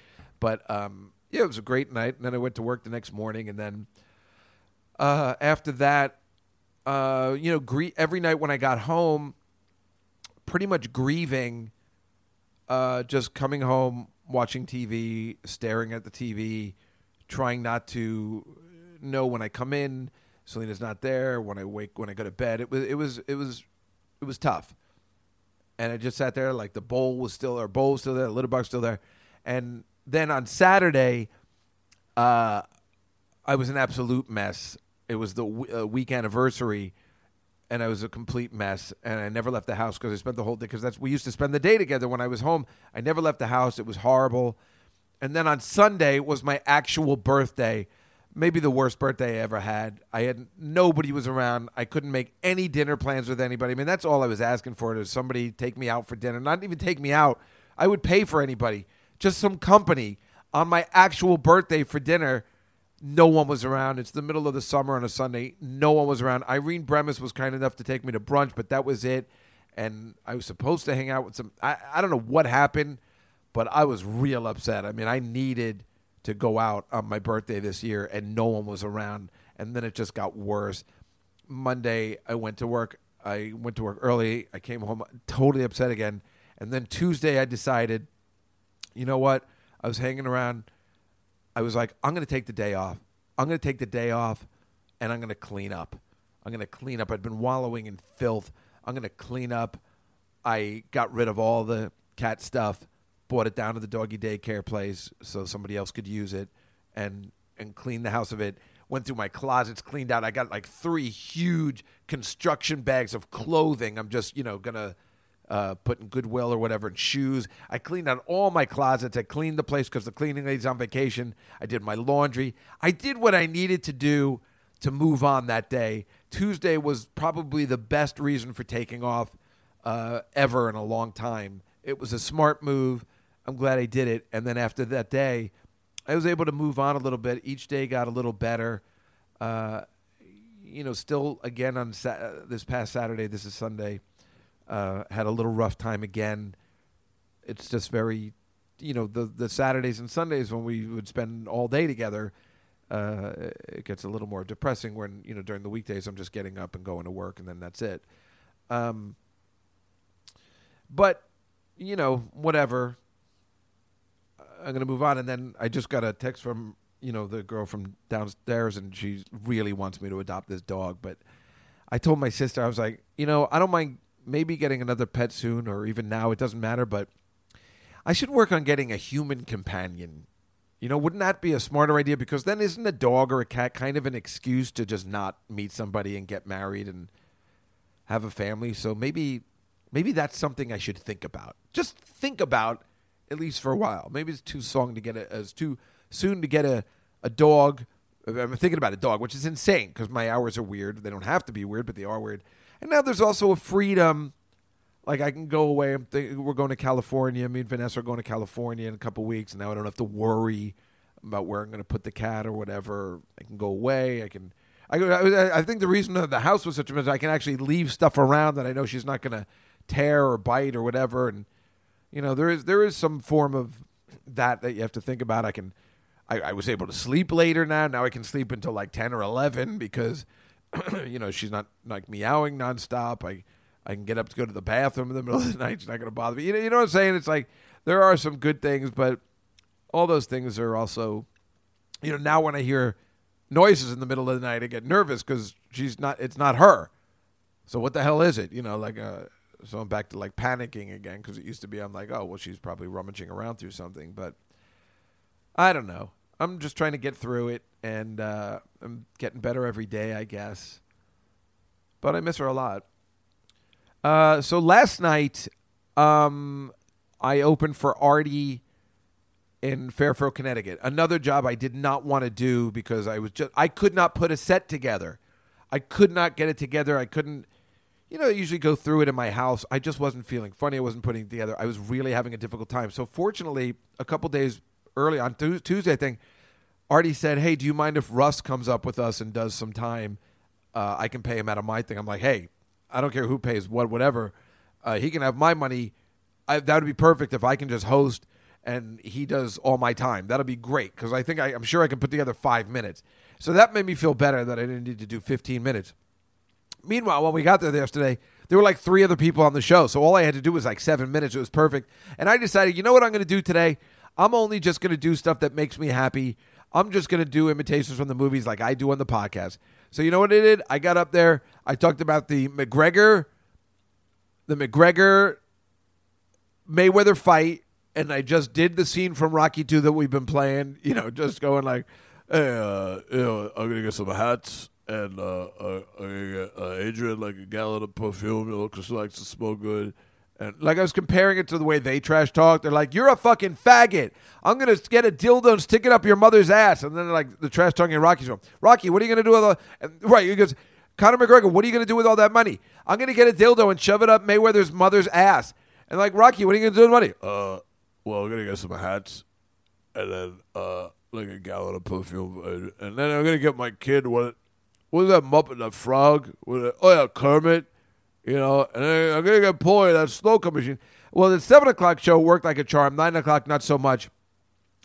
But um, yeah, it was a great night. And then I went to work the next morning, and then uh, after that, uh, you know, grie- every night when I got home, pretty much grieving, uh, just coming home, watching TV, staring at the TV, trying not to know when I come in, Selena's not there. When I wake, when I go to bed, it was it was it was it was tough. And I just sat there like the bowl was still, our bowl was still there, the litter box still there, and then on Saturday, uh, I was an absolute mess. It was the w- uh, week anniversary, and I was a complete mess. And I never left the house because I spent the whole day. Because that's we used to spend the day together when I was home. I never left the house. It was horrible. And then on Sunday was my actual birthday, maybe the worst birthday I ever had. I had nobody was around. I couldn't make any dinner plans with anybody. I mean, that's all I was asking for is somebody take me out for dinner. Not even take me out. I would pay for anybody. Just some company on my actual birthday for dinner. No one was around. It's the middle of the summer on a Sunday. No one was around. Irene Bremis was kind enough to take me to brunch, but that was it. And I was supposed to hang out with some. I, I don't know what happened, but I was real upset. I mean, I needed to go out on my birthday this year, and no one was around. And then it just got worse. Monday, I went to work. I went to work early. I came home totally upset again. And then Tuesday, I decided, you know what? I was hanging around. I was like, I'm going to take the day off. I'm going to take the day off, and I'm going to clean up. I'm going to clean up. I'd been wallowing in filth. I'm going to clean up. I got rid of all the cat stuff, brought it down to the doggy daycare place so somebody else could use it, and and clean the house of it. Went through my closets, cleaned out. I got like three huge construction bags of clothing. I'm just you know gonna uh, put in Goodwill or whatever, and shoes. I cleaned out all my closets. I cleaned the place because the cleaning lady's on vacation. I did my laundry. I did what I needed to do to move on that day. Tuesday was probably the best reason for taking off uh, ever in a long time. It was a smart move. I'm glad I did it. And then after that day, I was able to move on a little bit. Each day got a little better. Uh, you know, still again on sa- uh, this past Saturday. This is Sunday. Uh, had a little rough time again. It's just very, you know, the the Saturdays and Sundays when we would spend all day together. Uh, it gets a little more depressing when you know during the weekdays I'm just getting up and going to work and then that's it. Um, but you know, whatever. I'm gonna move on, and then I just got a text from you know the girl from downstairs, and she really wants me to adopt this dog. But I told my sister, I was like, you know, I don't mind maybe getting another pet soon, or even now, it doesn't matter. But I should work on getting a human companion. You know, wouldn't that be a smarter idea? Because then isn't a dog or a cat kind of an excuse to just not meet somebody and get married and have a family? So maybe, maybe that's something I should think about. Just think about at least for a while. Maybe it's too soon to get a, too soon to get a, a dog. I'm thinking about a dog, which is insane because my hours are weird. They don't have to be weird, but they are weird. And now there's also a freedom. Like I can go away. I'm we're going to California. Me and Vanessa are going to California in a couple weeks. And now I don't have to worry about where I'm going to put the cat or whatever. I can go away. I can. I, I, I think the reason that the house was such a mess, I can actually leave stuff around that I know she's not going to tear or bite or whatever. And you know there is there is some form of that that you have to think about. I can. I, I was able to sleep later now. Now I can sleep until like ten or eleven because you know she's not like meowing nonstop. I I can get up to go to the bathroom in the middle of the night. She's not going to bother me. You know, you know what I'm saying? It's like there are some good things, but all those things are also, you know, now when I hear noises in the middle of the night, I get nervous because she's not. It's not her. So what the hell is it? You know, like uh, so I'm back to like panicking again because it used to be I'm like, oh well, she's probably rummaging around through something, but I don't know. I'm just trying to get through it, and uh, I'm getting better every day, I guess. But I miss her a lot. Uh, so last night, um, I opened for Artie in Fairfield, Connecticut. Another job I did not want to do because I was just I could not put a set together. I could not get it together. I couldn't. You know, I usually go through it in my house. I just wasn't feeling funny. I wasn't putting it together. I was really having a difficult time. So fortunately, a couple days early on Tu- Tuesday, I think Artie said, "Hey, do you mind if Russ comes up with us and does some time? Uh, I can pay him out of my thing." I'm like, "Hey, I don't care who pays what, whatever. Uh, he can have my money. I, that would be perfect if I can just host and he does all my time. That'll be great because I think I, I'm sure I can put together five minutes. So that made me feel better that I didn't need to do 15 minutes. Meanwhile, when we got there yesterday, there were like three other people on the show. So all I had to do was like seven minutes. It was perfect. And I decided, you know what I'm going to do today? I'm only just going to do stuff that makes me happy. I'm just going to do imitations from the movies like I do on the podcast. So you know what I did? I got up there. I talked about the McGregor, the McGregor Mayweather fight, and I just did the scene from Rocky 2 that we've been playing, you know, just going like, hey, uh, you know, I'm going to get some hats, and uh, uh, get uh, Adrian like a gallon of perfume, you know, because she likes to smell good. And like I was comparing it to the way they trash talk. They're like, "You're a fucking faggot. I'm gonna get a dildo and stick it up your mother's ass." And then like the trash talking Rocky's room. "Rocky, what are you gonna do with all?" And, right, he goes, "Conor McGregor, what are you gonna do with all that money?" I'm gonna get a dildo and shove it up Mayweather's mother's ass. And like Rocky, what are you gonna do with money? Uh, well, I'm gonna get some hats, and then uh, like a gallon of perfume, and, and then I'm gonna get my kid what, what is that Muppet, the frog? It? oh yeah, Kermit. You know, and I'm gonna get Paulie that cone machine. Well, the seven o'clock show worked like a charm. Nine o'clock, not so much.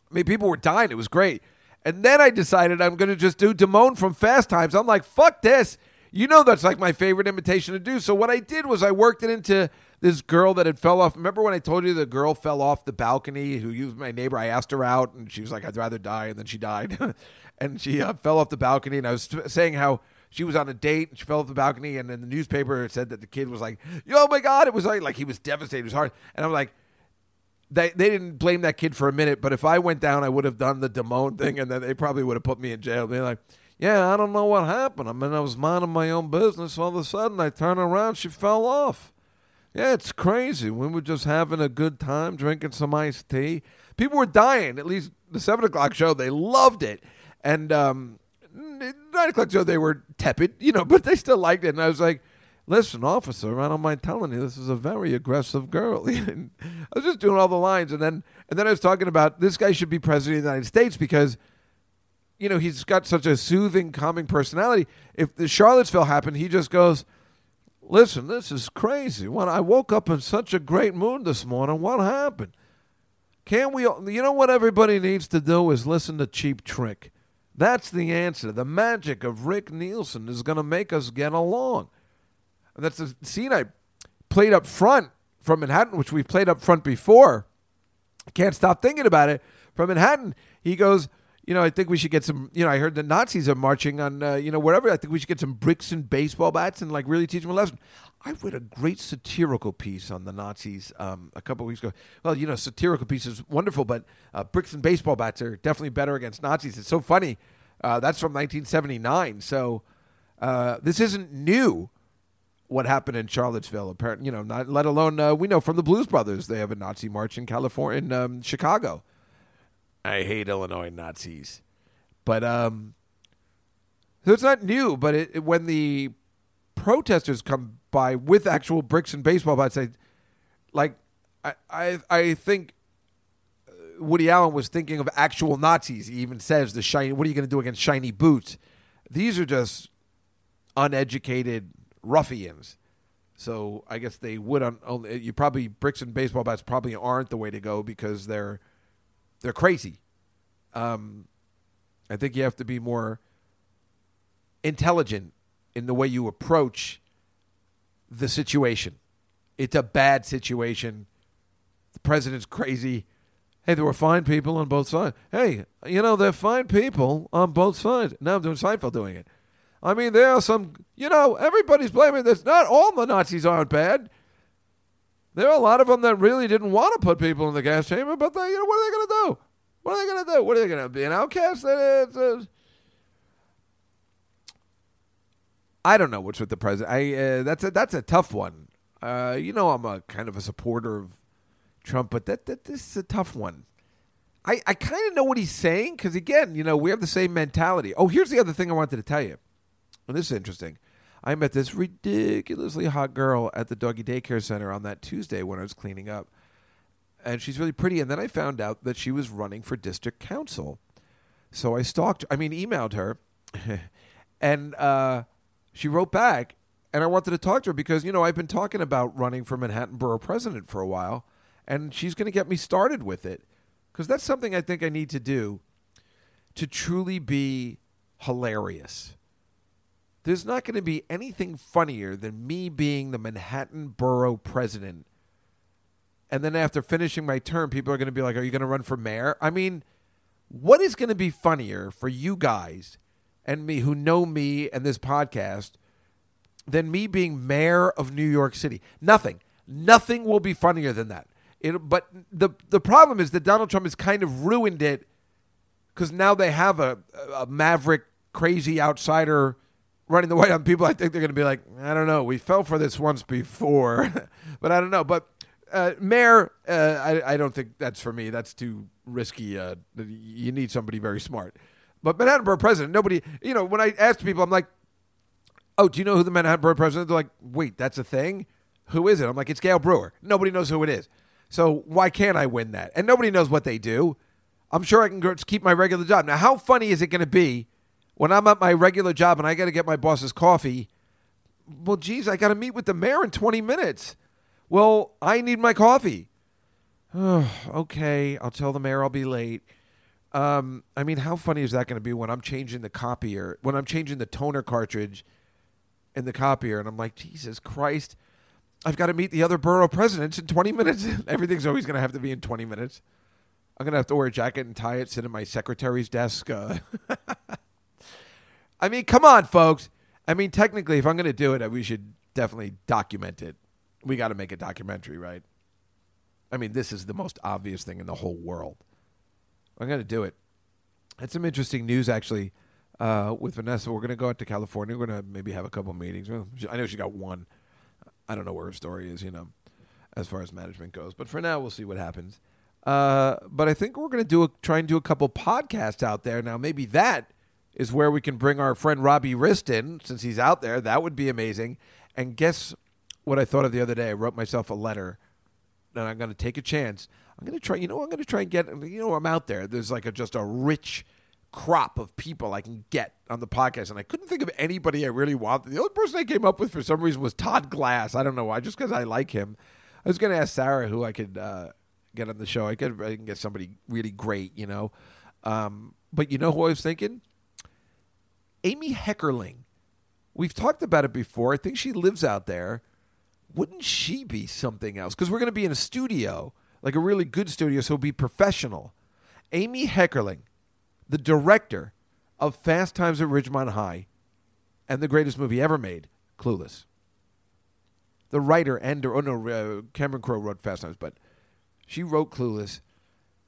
I mean, people were dying. It was great. And then I decided I'm to just do Damone from Fast Times. I'm like, fuck this. You know, that's like my favorite imitation to do. So what I did was I worked it into this girl that had fell off. Remember when I told you the girl fell off the balcony who used my neighbor? I asked her out and she was like, I'd rather die. And then she died. and she uh, fell off the balcony. And I was saying how she was on a date and she fell off the balcony. And in the newspaper, it said that the kid was like, oh my God. It was like, like he was devastated. It was hard. And I'm like, they they didn't blame that kid for a minute, but if I went down, I would have done the Damone thing, and then they probably would have put me in jail. They're like, "Yeah, I don't know what happened. I mean, I was minding my own business. All of a sudden, I turned around, she fell off. Yeah, it's crazy. We were just having a good time, drinking some iced tea. People were dying. At least the seven o'clock show, they loved it, and um, nine o'clock show, they were tepid, you know, but they still liked it. And I was like listen, officer, I don't mind telling you, this is a very aggressive girl. I was just doing all the lines, and then and then I was talking about this guy should be president of the United States because, you know, he's got such a soothing, calming personality. If the Charlottesville happened, he just goes, "Listen, this is crazy. When I woke up in such a great mood this morning, what happened? Can't we? You know what everybody needs to do is listen to Cheap Trick." That's the answer. The magic of Rick Nielsen is going to make us get along. And that's a scene I played up front from Manhattan, which we've played up front before. Can't stop thinking about it. From Manhattan, he goes, you know, I think we should get some. You know, I heard the Nazis are marching on, uh, you know, wherever. I think we should get some bricks and baseball bats and like really teach them a lesson. I read a great satirical piece on the Nazis um, a couple of weeks ago. Well, you know, satirical piece is wonderful, but uh, bricks and baseball bats are definitely better against Nazis. It's so funny. Uh, that's from 1979. So uh, this isn't new what happened in Charlottesville. Apparently, you know, not let alone uh, we know from the Blues Brothers they have a Nazi march in California, in um, Chicago. I hate Illinois Nazis, but um, so it's not new. But it, it- when the protesters come by with actual bricks and baseball bats, I like. I I, I think. uh, Woody Allen was thinking of actual Nazis. He even says the shiny. What are you going to do against shiny boots? These are just uneducated ruffians. So I guess they would on only you probably bricks and baseball bats probably aren't the way to go because they're they're crazy. Um, I think you have to be more intelligent in the way you approach the situation. It's a bad situation. The president's crazy. Hey, there were fine people on both sides. Hey, you know, they're fine people on both sides. Now I'm doing Seinfeld doing it. I mean, there are some, you know, everybody's blaming this. Not all the Nazis aren't bad. There are a lot of them that really didn't want to put people in the gas chamber, but they, you know, what are they going to do? What are they going to do? What are they going to be an outcast? It's, uh, I don't know what's with the president. I uh, that's a that's a tough one. Uh, you know, I'm a kind of a supporter of Trump, but that, that this is a tough one. I, I kind of know what he's saying because again, you know, we have the same mentality. Oh, here's the other thing I wanted to tell you, and this is interesting. I met this ridiculously hot girl at the doggy daycare center on that Tuesday when I was cleaning up, and she's really pretty. And then I found out that she was running for district council, so I stalked. I mean, emailed her, and uh, she wrote back, and I wanted to talk to her because you know I've been talking about running for Manhattan Borough President for a while, and she's going to get me started with it because that's something I think I need to do to truly be hilarious. There's not going to be anything funnier than me being the Manhattan Borough President. And then after finishing my term, people are going to be like, Are you going to run for mayor? I mean, what is going to be funnier for you guys and me who know me and this podcast than me being mayor of New York City? Nothing. Nothing will be funnier than that. It, but the the problem is that Donald Trump has kind of ruined it because now they have a, a maverick, crazy outsider running the White on People, I think they're going to be like, I don't know. We fell for this once before, but I don't know. But uh, mayor, uh, I, I don't think that's for me. That's too risky. Uh, you need somebody very smart. But Manhattan Borough president, nobody. You know, when I ask people, I'm like, "Oh, do you know who the Manhattan Borough president?" They're like, "Wait, that's a thing. Who is it?" I'm like, "It's Gale Brewer." Nobody knows who it is. So why can't I win that? And nobody knows what they do. I'm sure I can keep my regular job. Now, how funny is it going to be when I'm at my regular job and I got to get my boss's coffee? Well, geez, I got to meet with the mayor in 20 minutes. Well, I need my coffee. okay, I'll tell the mayor I'll be late. Um, I mean, how funny is that going to be when I'm changing the copier, when I'm changing the toner cartridge in the copier, and I'm like, Jesus Christ, I've got to meet the other borough presidents in 20 minutes. Everything's always going to have to be in 20 minutes. I'm going to have to wear a jacket and tie it, sit at my secretary's desk. Uh, I mean, come on, folks. I mean, technically, if I'm going to do it, we should definitely document it. We got to make a documentary, right? I mean, this is the most obvious thing in the whole world. I'm going to do it. Had some interesting news, actually, uh, with Vanessa. We're going to go out to California. We're going to maybe have a couple meetings. I know she got one. I don't know where her story is, you know, as far as management goes. But for now, we'll see what happens. Uh, but I think we're going to do a, try and do a couple podcasts out there. Now, maybe that is where we can bring our friend Robbie Rist in, since he's out there. That would be amazing. And guess what I thought of the other day? I wrote myself a letter, and I'm going to take a chance. I'm going to try. You know, I'm going to try and get. You know, I'm out there. There's like a, just a rich crop of people I can get on the podcast, and I couldn't think of anybody I really wanted. The only person I came up with for some reason was Todd Glass. I don't know why, just because I like him. I was going to ask Sarah who I could uh, get on the show. I could I can get somebody really great, you know. Um, but you know who I was thinking? Amy Heckerling. We've talked about it before. I think she lives out there. Wouldn't she be something else? Because we're going to be in a studio, like a really good studio, so be professional. Amy Heckerling, the director of Fast Times at Ridgemont High and the greatest movie ever made, Clueless. The writer and, oh no, uh, Cameron Crowe wrote Fast Times, but she wrote Clueless.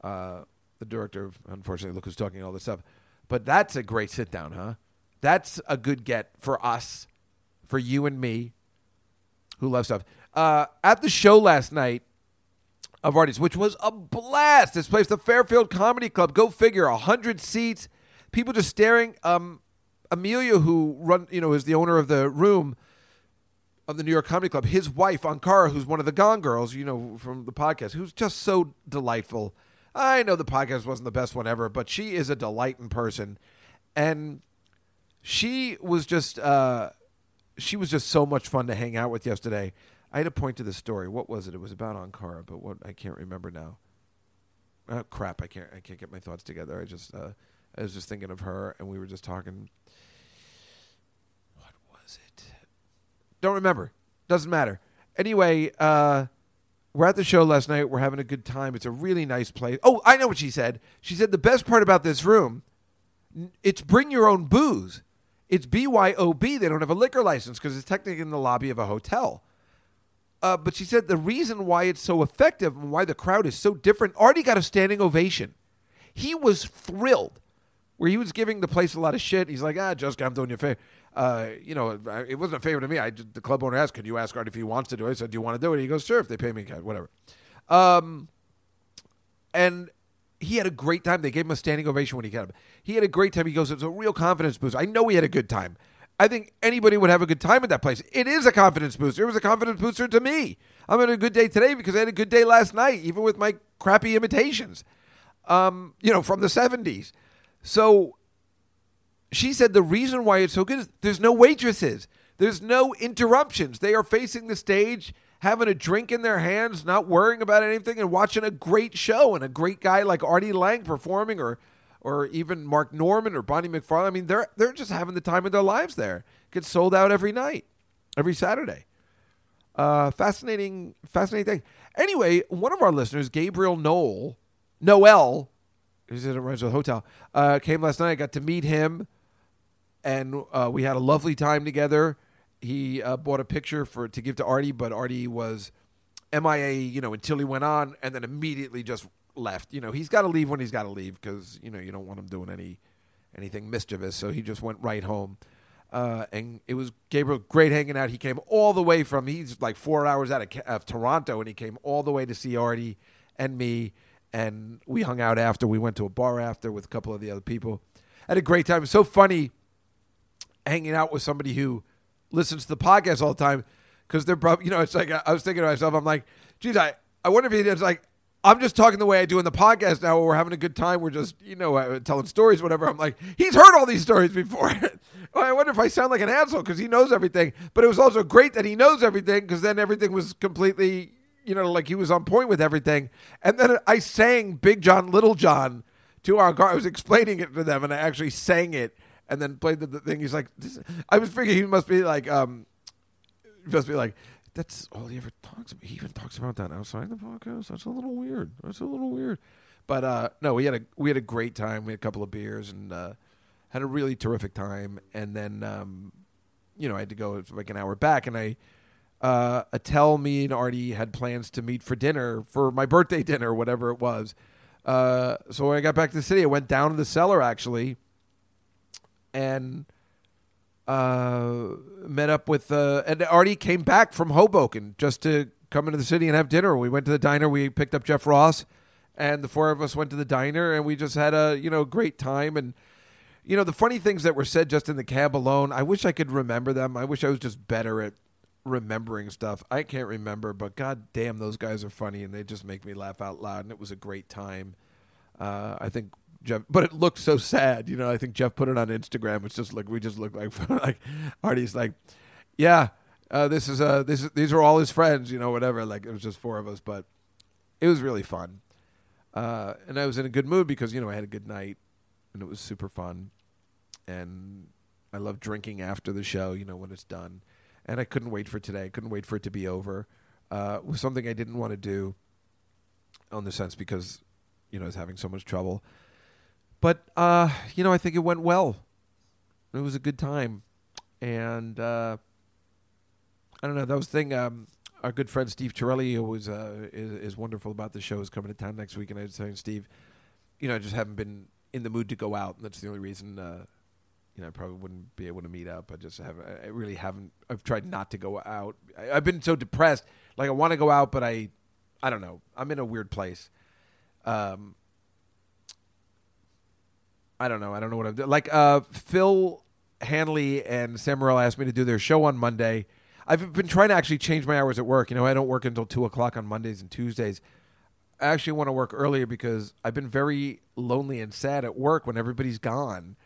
Uh, the director, unfortunately, look who's talking all this stuff. But that's a great sit down, huh? That's a good get for us, for you and me, who love stuff. Uh, at the show last night of artists, which was a blast. This place, the Fairfield Comedy Club. Go figure, hundred seats, people just staring. Um, Amelia, who run, you know, is the owner of the room of the New York Comedy Club. His wife, Ankara, who's one of the Gone Girls, you know, from the podcast, who's just so delightful. I know the podcast wasn't the best one ever, but she is a delight in person, and she was just uh, she was just so much fun to hang out with yesterday. I had to point to the story. What was it? It was about Ankara, but what I can't remember now. Oh crap! I can't. I can't get my thoughts together. I just. Uh, I was just thinking of her, and we were just talking. What was it? Don't remember. Doesn't matter. Anyway, uh, we're at the show last night. We're having a good time. It's a really nice place. Oh, I know what she said. She said the best part about this room, it's bring your own booze. It's BYOB. They don't have a liquor license because it's technically in the lobby of a hotel. Uh, but she said the reason why it's so effective and why the crowd is so different. Artie got a standing ovation. He was thrilled. Where he was giving the place a lot of shit. He's like, ah, Jessica, I'm doing you a favor. Uh, you know, it wasn't a favor to me. I the club owner asked, "Can you ask Artie if he wants to do it?" I said, "Do you want to do it?" He goes, "Sure, if they pay me, cash, whatever." Um, and he had a great time. They gave him a standing ovation when he got up. He had a great time. He goes, "It's a real confidence boost." I know he had a good time. I think anybody would have a good time at that place. It is a confidence booster. It was a confidence booster to me. I'm having a good day today because I had a good day last night, even with my crappy imitations. Um, you know, from the '70s. So she said the reason why it's so good is there's no waitresses, there's no interruptions. They are facing the stage, having a drink in their hands, not worrying about anything, and watching a great show and a great guy like Artie Lange performing, or or even Mark Normand or Bonnie McFarlane. I mean, they're they're just having the time of their lives there. Gets sold out every night, every Saturday. Uh, fascinating, fascinating thing. Anyway, one of our listeners, Gabriel Noel, Noel, who's in a rental hotel, uh, came last night. I got to meet him, and uh, we had a lovely time together. He uh, bought a picture for to give to Artie, but Artie was MIA, you know, until he went on, and then immediately just left. You know, he's got to leave when he's got to leave because you know you don't want him doing any anything mischievous. So he just went right home. Uh, and it was Gabriel great hanging out. He came all the way from he's like four hours out of, of Toronto, and he came all the way to see Artie and me. And we hung out after. We went to a bar after with a couple of the other people. Had a great time. It was so funny hanging out with somebody who listens to the podcast all the time because they're probably, you know, it's like I was thinking to myself, I'm like, geez, I, I wonder if he is like, I'm just talking the way I do in the podcast now. Where we're having a good time. We're just, you know, uh, telling stories, whatever. I'm like, he's heard all these stories before. I wonder if I sound like an asshole because he knows everything. But it was also great that he knows everything because then everything was completely, you know, like he was on point with everything. And then I sang Big John, Little John to our car. I was explaining it to them, and I actually sang it and then played the, the thing. He's like, this, I was figuring he must be like, um, he must be like, that's all he ever talks about. He even talks about that outside the podcast. That's a little weird. That's a little weird. But uh, no, we had a we had a great time. We had a couple of beers and uh, had a really terrific time. And then, um, you know, I had to go like an hour back, and I. Uh, me, and Artie had plans to meet for dinner for my birthday dinner, whatever it was. Uh, so when I got back to the city, I went down to the cellar actually, and uh, met up with uh, and Artie came back from Hoboken just to come into the city and have dinner. We went to the diner. We picked up Jeff Ross, and the four of us went to the diner, and we just had a you know great time. And you know the funny things that were said just in the cab alone. I wish I could remember them. I wish I was just better at remembering stuff. I can't remember, but god damn, those guys are funny, and they just make me laugh out loud. And it was a great time. Uh, I think Jeff, but it looked so sad. You know, I think Jeff put it on Instagram. It's just like we just look like like Artie's like, yeah, uh, this is uh this is, these are all his friends. You know, whatever. Like it was just four of us, but it was really fun. Uh, and I was in a good mood because you know I had a good night, and it was super fun, and I love drinking after the show. You know when it's done, and I couldn't wait for today. I couldn't wait for it to be over. Uh, was something I didn't want to do, on the sense because you know I was having so much trouble. But uh, you know, I think it went well. It was a good time, and uh, I don't know. That was the thing. Um, our good friend Steve Torelli, who was uh, is, is wonderful about the show, is coming to town next week, and I was saying, Steve, you know, I just haven't been in the mood to go out, and that's the only reason. Uh, you know, I probably wouldn't be able to meet up. I just have. I really haven't. I've tried not to go out. I, I've been so depressed. Like I want to go out, but I, I don't know. I'm in a weird place. Um, I don't know. I don't know what I'm doing. Like uh, Phil Hanley and Sam Morril asked me to do their show on Monday. I've been trying to actually change my hours at work. You know, I don't work until two o'clock on Mondays and Tuesdays. I actually want to work earlier because I've been very lonely and sad at work when everybody's gone.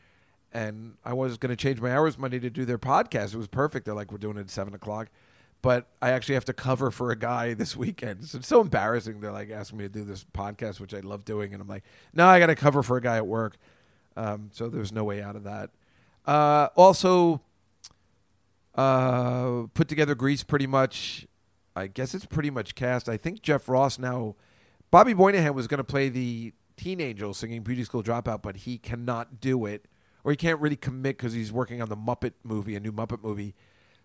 And I was going to change my hours Monday to do their podcast. It was perfect. They're like, we're doing it at seven o'clock. But I actually have to cover for a guy this weekend. So it's so embarrassing. They're like asking me to do this podcast, which I love doing. And I'm like, no, I got to cover for a guy at work. Um, so there's no way out of that. Uh, also, uh, put together Grease pretty much. I guess it's pretty much cast. I think Jeff Ross now. Bobby Moynihan was going to play the teen angel singing Beauty School Dropout, but he cannot do it, or he can't really commit because he's working on the Muppet movie, a new Muppet movie.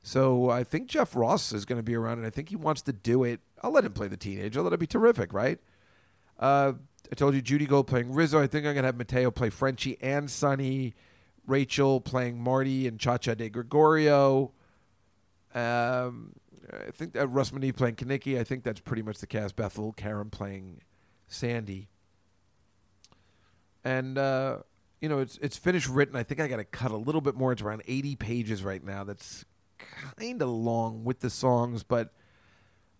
So I think Jeff Ross is going to be around, and I think he wants to do it. I'll let him play the teenager. That'll be terrific, right? Uh, I told you Judy Gold playing Rizzo. I think I'm going to have Mateo play Frenchie and Sonny. Rachel playing Marty and Cha Cha DiGregorio. Um, I think that Russ Meneve playing Kenickie. I think that's pretty much the cast. Bethel, Karen playing Sandy. And uh, you know, it's it's finished written. I think I got to cut a little bit more. It's around 80 pages right now. That's kind of long with the songs, but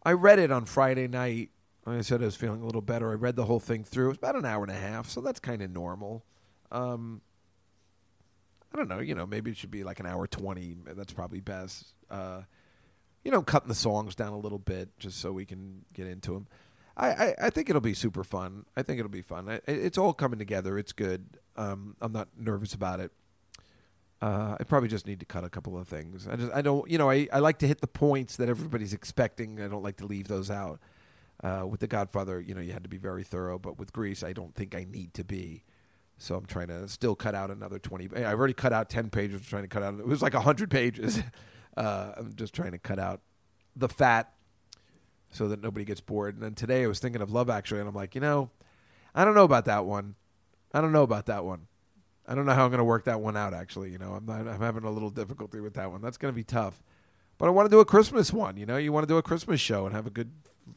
I read it on Friday night. Like I said, I was feeling a little better. I read the whole thing through. It was about an hour and a half, so that's kind of normal. Um, I don't know. You know, maybe it should be like an hour 20. That's probably best. Uh, you know, cutting the songs down a little bit just so we can get into them. I, I, I think it'll be super fun. I think it'll be fun. I, it's all coming together. It's good. Um, I'm not nervous about it. Uh, I probably just need to cut a couple of things. I just I don't you know I, I like to hit the points that everybody's expecting. I don't like to leave those out. Uh, with the Godfather, you know, you had to be very thorough, but with Grease, I don't think I need to be. So I'm trying to still cut out another 20. I've already cut out 10 pages. I'm trying to cut out. It was like 100 pages. Uh, I'm just trying to cut out the fat so that nobody gets bored. And then today I was thinking of Love Actually, and I'm like, you know, I don't know about that one. I don't know about that one. I don't know how I'm going to work that one out. Actually, you know, I'm not. I'm having a little difficulty with that one. That's going to be tough. But I want to do a Christmas one. You know, you want to do a Christmas show and have a good,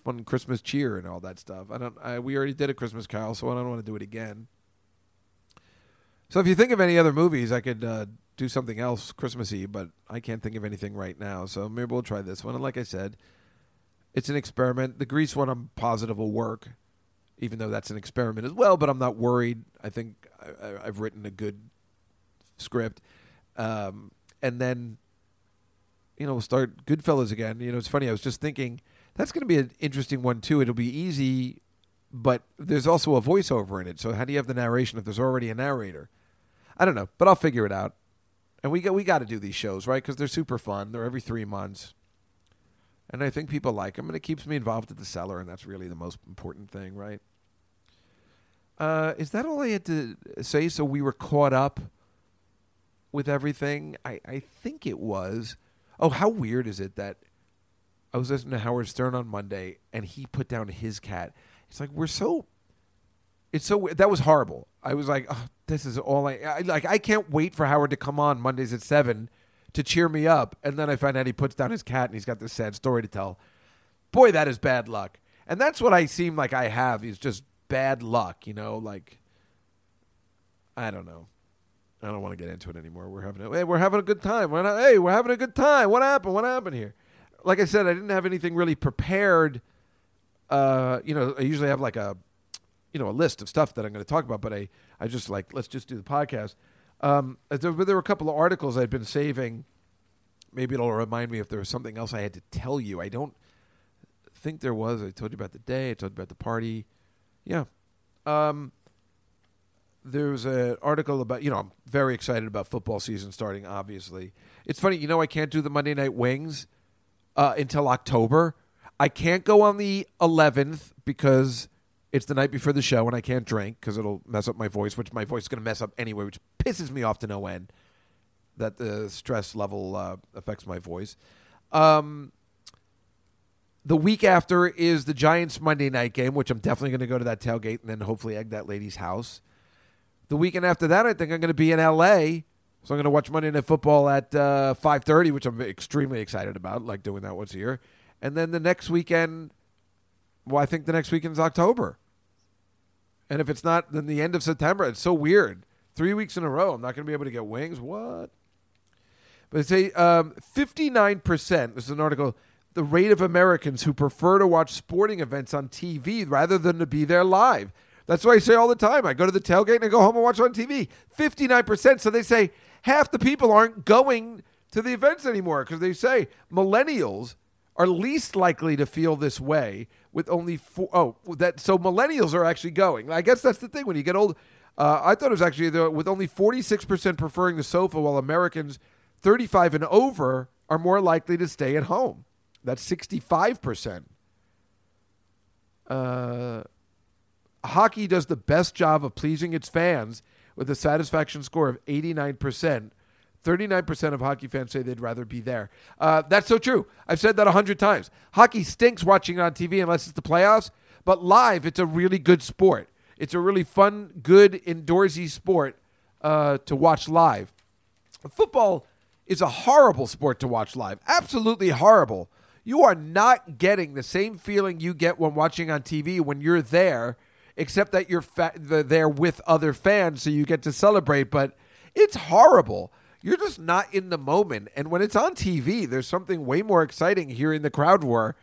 fun Christmas cheer and all that stuff. I don't. I, we already did a Christmas Carol, so I don't want to do it again. So if you think of any other movies, I could uh, do something else Christmassy, but I can't think of anything right now. So maybe we'll try this one. And like I said, it's an experiment. The Grease one, I'm positive will work, even though that's an experiment as well. But I'm not worried. I think I, have written a good script, um, and then you know we'll start Goodfellas again. You know, it's funny. I was just thinking that's going to be an interesting one too. It'll be easy, but there's also a voiceover in it. So how do you have the narration if there's already a narrator? I don't know, but I'll figure it out. And we got we got to do these shows, right? Because they're super fun. They're every three months, and I think people like them, and it keeps me involved at the cellar, and that's really the most important thing, right? Uh, is that all I had to say? So we were caught up with everything. I I think it was. Oh, how weird is it that I was listening to Howard Stern on Monday, and he put down his cat. It's like we're so. It's so that was horrible. I was like, oh, this is all I, I like. I can't wait for Howard to come on Mondays at seven to cheer me up, and then I find out he puts down his cat and he's got this sad story to tell. Boy, that is bad luck, and that's what I seem like I have is just bad luck. You know, like I don't know. I don't want to get into it anymore. We're having a, hey, we're having a good time. We're not, hey, we're having a good time. What happened? What happened here? Like I said, I didn't have anything really prepared. Uh, you know, I usually have like a you know a list of stuff that I'm going to talk about, but I I just like let's just do the podcast. Um, there, there were a couple of articles I'd been saving. Maybe it'll remind me if there was something else I had to tell you. I don't think there was. I told you about the day. I told you about the party. Yeah. Um, there was an article about you know I'm very excited about football season starting. Obviously, it's funny. You know I can't do the Monday night wings uh, until October. I can't go on the 11th because it's the night before the show, and I can't drink because it'll mess up my voice, which my voice is going to mess up anyway, which pisses me off to no end. That the stress level uh, affects my voice. Um, the week after is the Giants Monday night game, which I'm definitely going to go to that tailgate and then hopefully egg that lady's house. The weekend after that, I think I'm going to be in L.A. So I'm going to watch Monday Night Football at uh, 5:30, which I'm extremely excited about, like doing that once a year. And then the next weekend, well, I think the next weekend is October. And if it's not, then the end of September. It's so weird. Three weeks in a row, I'm not going to be able to get wings. What? But a um, 59%. This is an article. The rate of Americans who prefer to watch sporting events on TV rather than to be there live. That's why I say all the time. I go to the tailgate and I go home and watch on TV. 59%. So they say half the people aren't going to the events anymore because they say millennials are least likely to feel this way with only four. Oh, that so millennials are actually going. I guess that's the thing when you get old. Uh, I thought it was actually the, with only 46% preferring the sofa, while Americans 35 and over are more likely to stay at home. That's 65%. Uh, hockey does the best job of pleasing its fans with a satisfaction score of 89%. 39% of hockey fans say they'd rather be there. Uh, that's so true. I've said that a hundred times. Hockey stinks watching it on TV unless it's the playoffs, but live, it's a really good sport. It's a really fun, good, indoorsy sport uh, to watch live. Football is a horrible sport to watch live. Absolutely horrible. You are not getting the same feeling you get when watching on TV when you're there, except that you're fa- there with other fans, so you get to celebrate. But it's horrible. You're just not in the moment. And when it's on TV, there's something way more exciting hearing the crowd roar.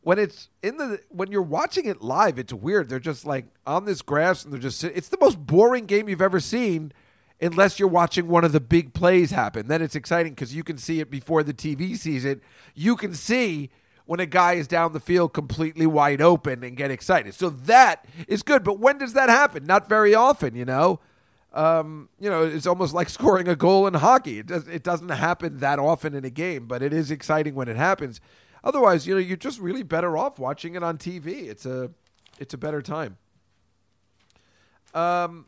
When it's in the when you're watching it live, it's weird. They're just like on this grass and they're just it's the most boring game you've ever seen unless you're watching one of the big plays happen. Then it's exciting because you can see it before the TV sees it. You can see when a guy is down the field completely wide open and get excited. So that is good. But when does that happen? Not very often, you know. Um, you know, it's almost like scoring a goal in hockey. It, does, it doesn't happen that often in a game, but it is exciting when it happens. Otherwise, you know, you're just really better off watching it on TV. It's a, it's a better time. Um,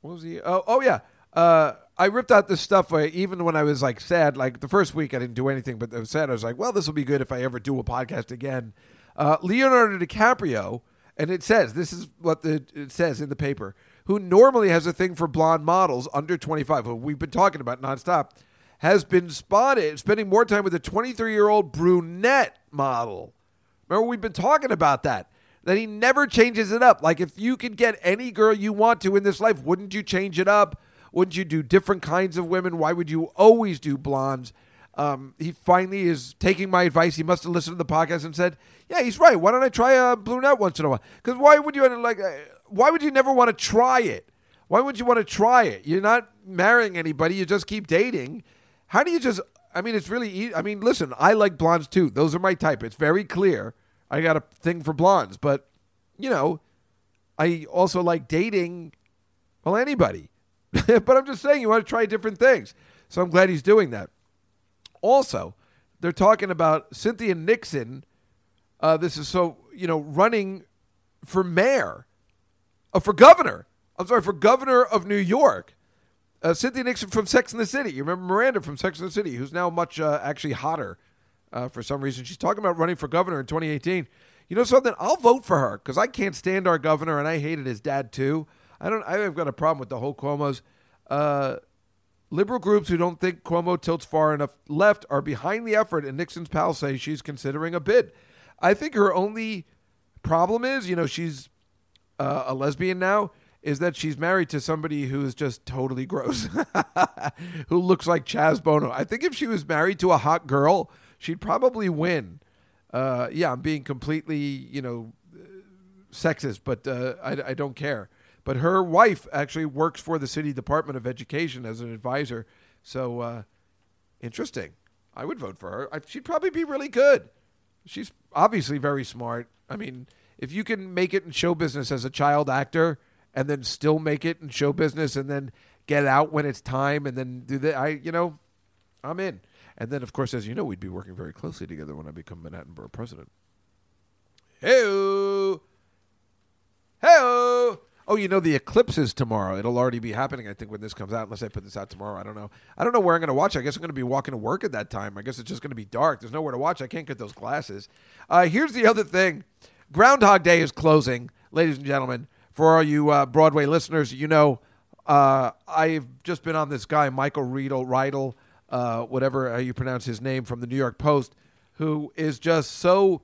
what was he? Oh, oh yeah. Uh, I ripped out this stuff uh, even when I was like sad. Like the first week, I didn't do anything, but I was sad. I was like, well, this will be good if I ever do a podcast again. Uh, Leonardo DiCaprio, and it says this is what the it says in the paper, who normally has a thing for blonde models under 25, who we've been talking about nonstop, has been spotted spending more time with a 23 year old brunette model. Remember, we've been talking about that. That he never changes it up. Like, if you could get any girl you want to in this life, wouldn't you change it up? Wouldn't you do different kinds of women? Why would you always do blondes? Um, he finally is taking my advice. He must have listened to the podcast and said, "Yeah, he's right. Why don't I try a brunette once in a while? Because why would you like? uh, Why would you never want to try it? Why would you want to try it? You're not marrying anybody. You just keep dating. How do you just? I mean, it's really. easy. I mean, listen, I like blondes too. Those are my type. It's very clear. I got a thing for blondes, but you know, I also like dating. Well, anybody. but I'm just saying, you want to try different things. So I'm glad he's doing that. Also, they're talking about Cynthia Nixon. Uh, this is so you know running for mayor, uh, for governor. I'm sorry, for governor of New York. Uh, Cynthia Nixon from Sex and the City. You remember Miranda from Sex and the City, who's now much uh, actually hotter uh, for some reason. She's talking about running for governor in 2018. You know something? I'll vote for her because I can't stand our governor, and I hated his dad too. I don't. I've got a problem with the whole Cuomo's. Uh, liberal groups who don't think Cuomo tilts far enough left are behind the effort, and Nixon's pals say she's considering a bid. I think her only problem is, you know, she's uh, a lesbian now, is that she's married to somebody who is just totally gross, who looks like Chaz Bono. I think if she was married to a hot girl, she'd probably win. Uh, yeah, I'm being completely, you know, sexist, but uh, I, I don't care. But her wife actually works for the city Department of Education as an advisor. So uh, interesting. I would vote for her. I, she'd probably be really good. She's obviously very smart. I mean, if you can make it in show business as a child actor and then still make it in show business and then get out when it's time and then do that, I you know, I'm in. And then, of course, as you know, we'd be working very closely together when I become Manhattan Borough President. Hey, hey. Oh, you know the eclipse is tomorrow. It'll already be happening, I think, when this comes out. Unless I put this out tomorrow, I don't know. I don't know where I'm going to watch. I guess I'm going to be walking to work at that time. I guess it's just going to be dark. There's nowhere to watch. I can't get those glasses. Uh, here's the other thing: Groundhog Day is closing, ladies and gentlemen. For all you uh, Broadway listeners, you know uh, I've just been on this guy Michael Riedel, Riedel, uh, whatever you pronounce his name, from the New York Post, who is just so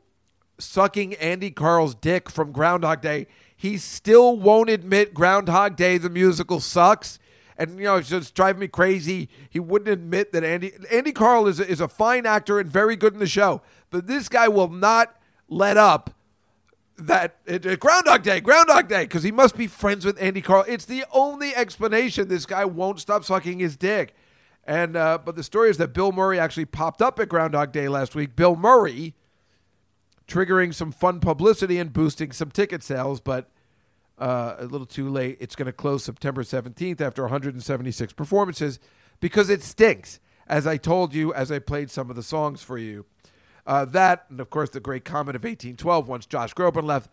sucking Andy Karl's dick from Groundhog Day. He still won't admit Groundhog Day the musical sucks. And you know, it's just driving me crazy. He wouldn't admit that Andy Andy Karl is a, is a fine actor and very good in the show, but this guy will not let up that it, it- Groundhog Day, Groundhog Day, because he must be friends with Andy Karl. It's the only explanation. This guy won't stop sucking his dick. And uh, but the story is that Bill Murray actually popped up at Groundhog Day last week. Bill Murray triggering some fun publicity and boosting some ticket sales, but uh, a little too late. It's going to close September 17th after 176 performances because it stinks. As I told you, as I played some of the songs for you, uh, that and of course the great comet of 1812 once Josh Groban left.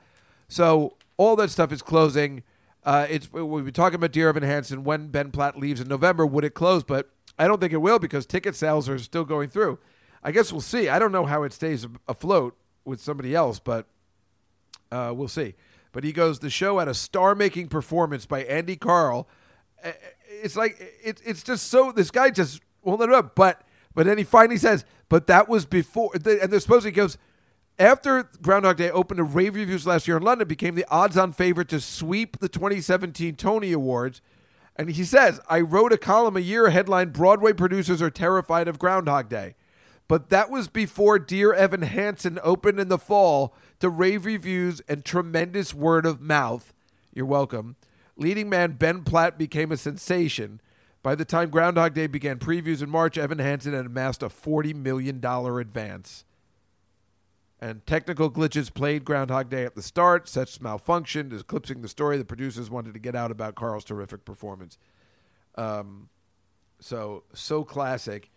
So all that stuff is closing. Uh, it's we've been talking about Dear Evan Hansen when Ben Platt leaves in November. Would it close? But I don't think it will because ticket sales are still going through. I guess we'll see. I don't know how it stays afloat with somebody else, but uh, we'll see. But he goes, the show had a star-making performance by Andy Karl. It's like it, it's just so this guy just well it up. but but then he finally says, but that was before. And they're supposed he goes after Groundhog Day opened to rave reviews last year in London, became the odds-on favorite to sweep the 2017 Tony Awards. And he says, I wrote a column a year headline Broadway producers are terrified of Groundhog Day. But that was before Dear Evan Hansen opened in the fall to rave reviews and tremendous word of mouth. You're welcome. Leading man Ben Platt became a sensation. By the time Groundhog Day began previews in March, Evan Hansen had amassed a $40 million advance. And technical glitches played Groundhog Day at the start. Such malfunctioned, eclipsing the story the producers wanted to get out about Karl's terrific performance. Um, so so classic.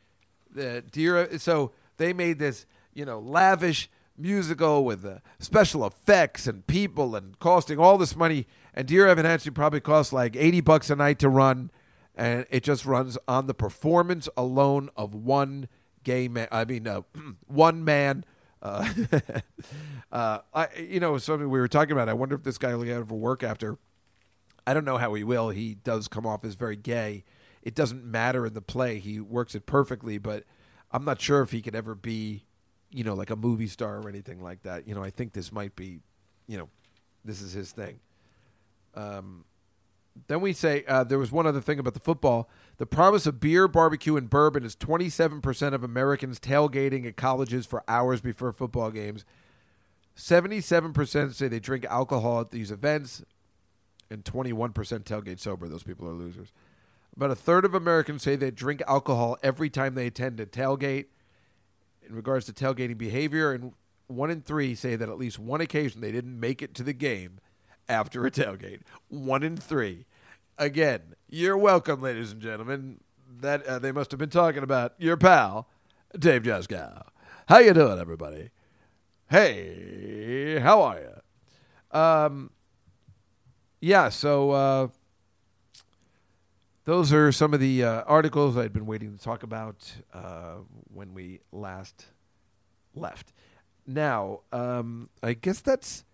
The dear, so they made this you know lavish musical with uh, special effects and people and costing all this money. And Dear Evan Hansen probably costs like eighty bucks a night to run, and it just runs on the performance alone of one gay man. I mean, uh, one man. Uh, uh, I, you know, something we were talking about. I wonder if this guy will of work after. I don't know how he will. He does come off as very gay. It doesn't matter in the play. He works it perfectly, but I'm not sure if he could ever be, you know, like a movie star or anything like that. You know, I think this might be, you know, this is his thing. Um, then we say uh, there was one other thing about the football. The promise of beer, barbecue, and bourbon is 27% of Americans tailgating at colleges for hours before football games. 77% say they drink alcohol at these events, and 21% tailgate sober. Those people are losers. About a third of Americans say they drink alcohol every time they attend a tailgate. In regards to tailgating behavior, and one in three say that at least one occasion they didn't make it to the game after a tailgate. One in three. Again, you're welcome, ladies and gentlemen. That uh, they must have been talking about your pal, Dave Juskow. How you doing, everybody? Hey, how are you? Um, yeah. So uh, those are some of the uh, articles I'd been waiting to talk about uh, when we last left. Now, um, I guess that's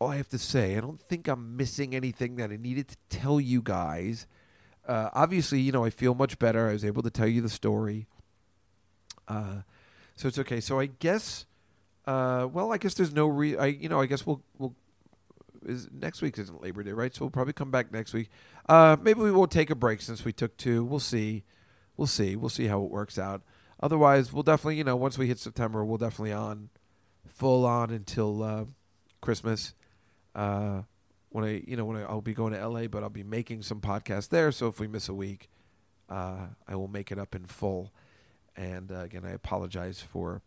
all I have to say. I don't think I'm missing anything that I needed to tell you guys. Uh, obviously, you know, I feel much better. I was able to tell you the story. Uh, so it's okay. So I guess, uh, well, I guess there's no re. I you know, I guess we'll we'll. Is next week isn't Labor Day, right? So we'll probably come back next week. Uh, maybe we won't take a break since we took two. We'll see. We'll see. We'll see how it works out. Otherwise, we'll definitely, you know, once we hit September, we'll definitely on full on until uh, Christmas. Uh, when I, you know, when I, I'll be going to LA, but I'll be making some podcasts there. So if we miss a week, uh, I will make it up in full. And uh, again, I apologize for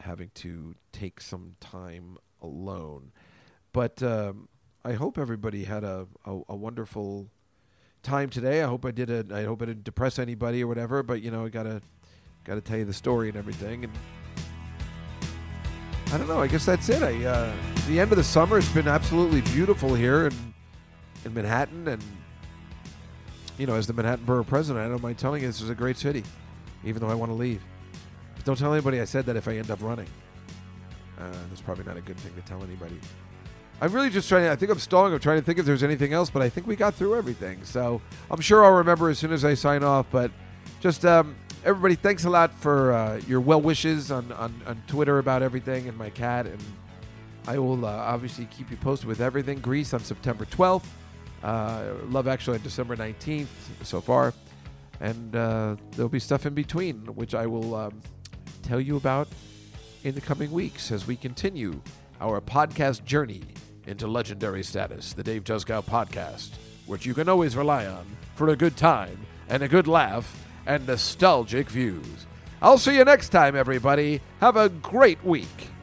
having to take some time alone. But um, I hope everybody had a, a, a wonderful time today. I hope I did it. I hope I didn't depress anybody or whatever. But you know, I gotta gotta tell you the story and everything. And I don't know. I guess that's it. I uh, the end of the summer has been absolutely beautiful here in in Manhattan, and you know, as the Manhattan Borough President, I don't mind telling you this is a great city, even though I want to leave. But don't tell anybody I said that if I end up running. Uh, that's probably not a good thing to tell anybody. I'm really just trying to, I think I'm stalling. I'm trying to think if there's anything else, but I think we got through everything. So I'm sure I'll remember as soon as I sign off. But just um, everybody, thanks a lot for uh, your well wishes on, on, on Twitter about everything and my cat. And I will uh, obviously keep you posted with everything. Grease on September 12th. Uh, Love Actually on December 19th so far. And uh, there'll be stuff in between, which I will um, tell you about in the coming weeks as we continue our podcast journey into legendary status, the Dave Juskow podcast, which you can always rely on for a good time and a good laugh and nostalgic views. I'll see you next time, everybody. Have a great week.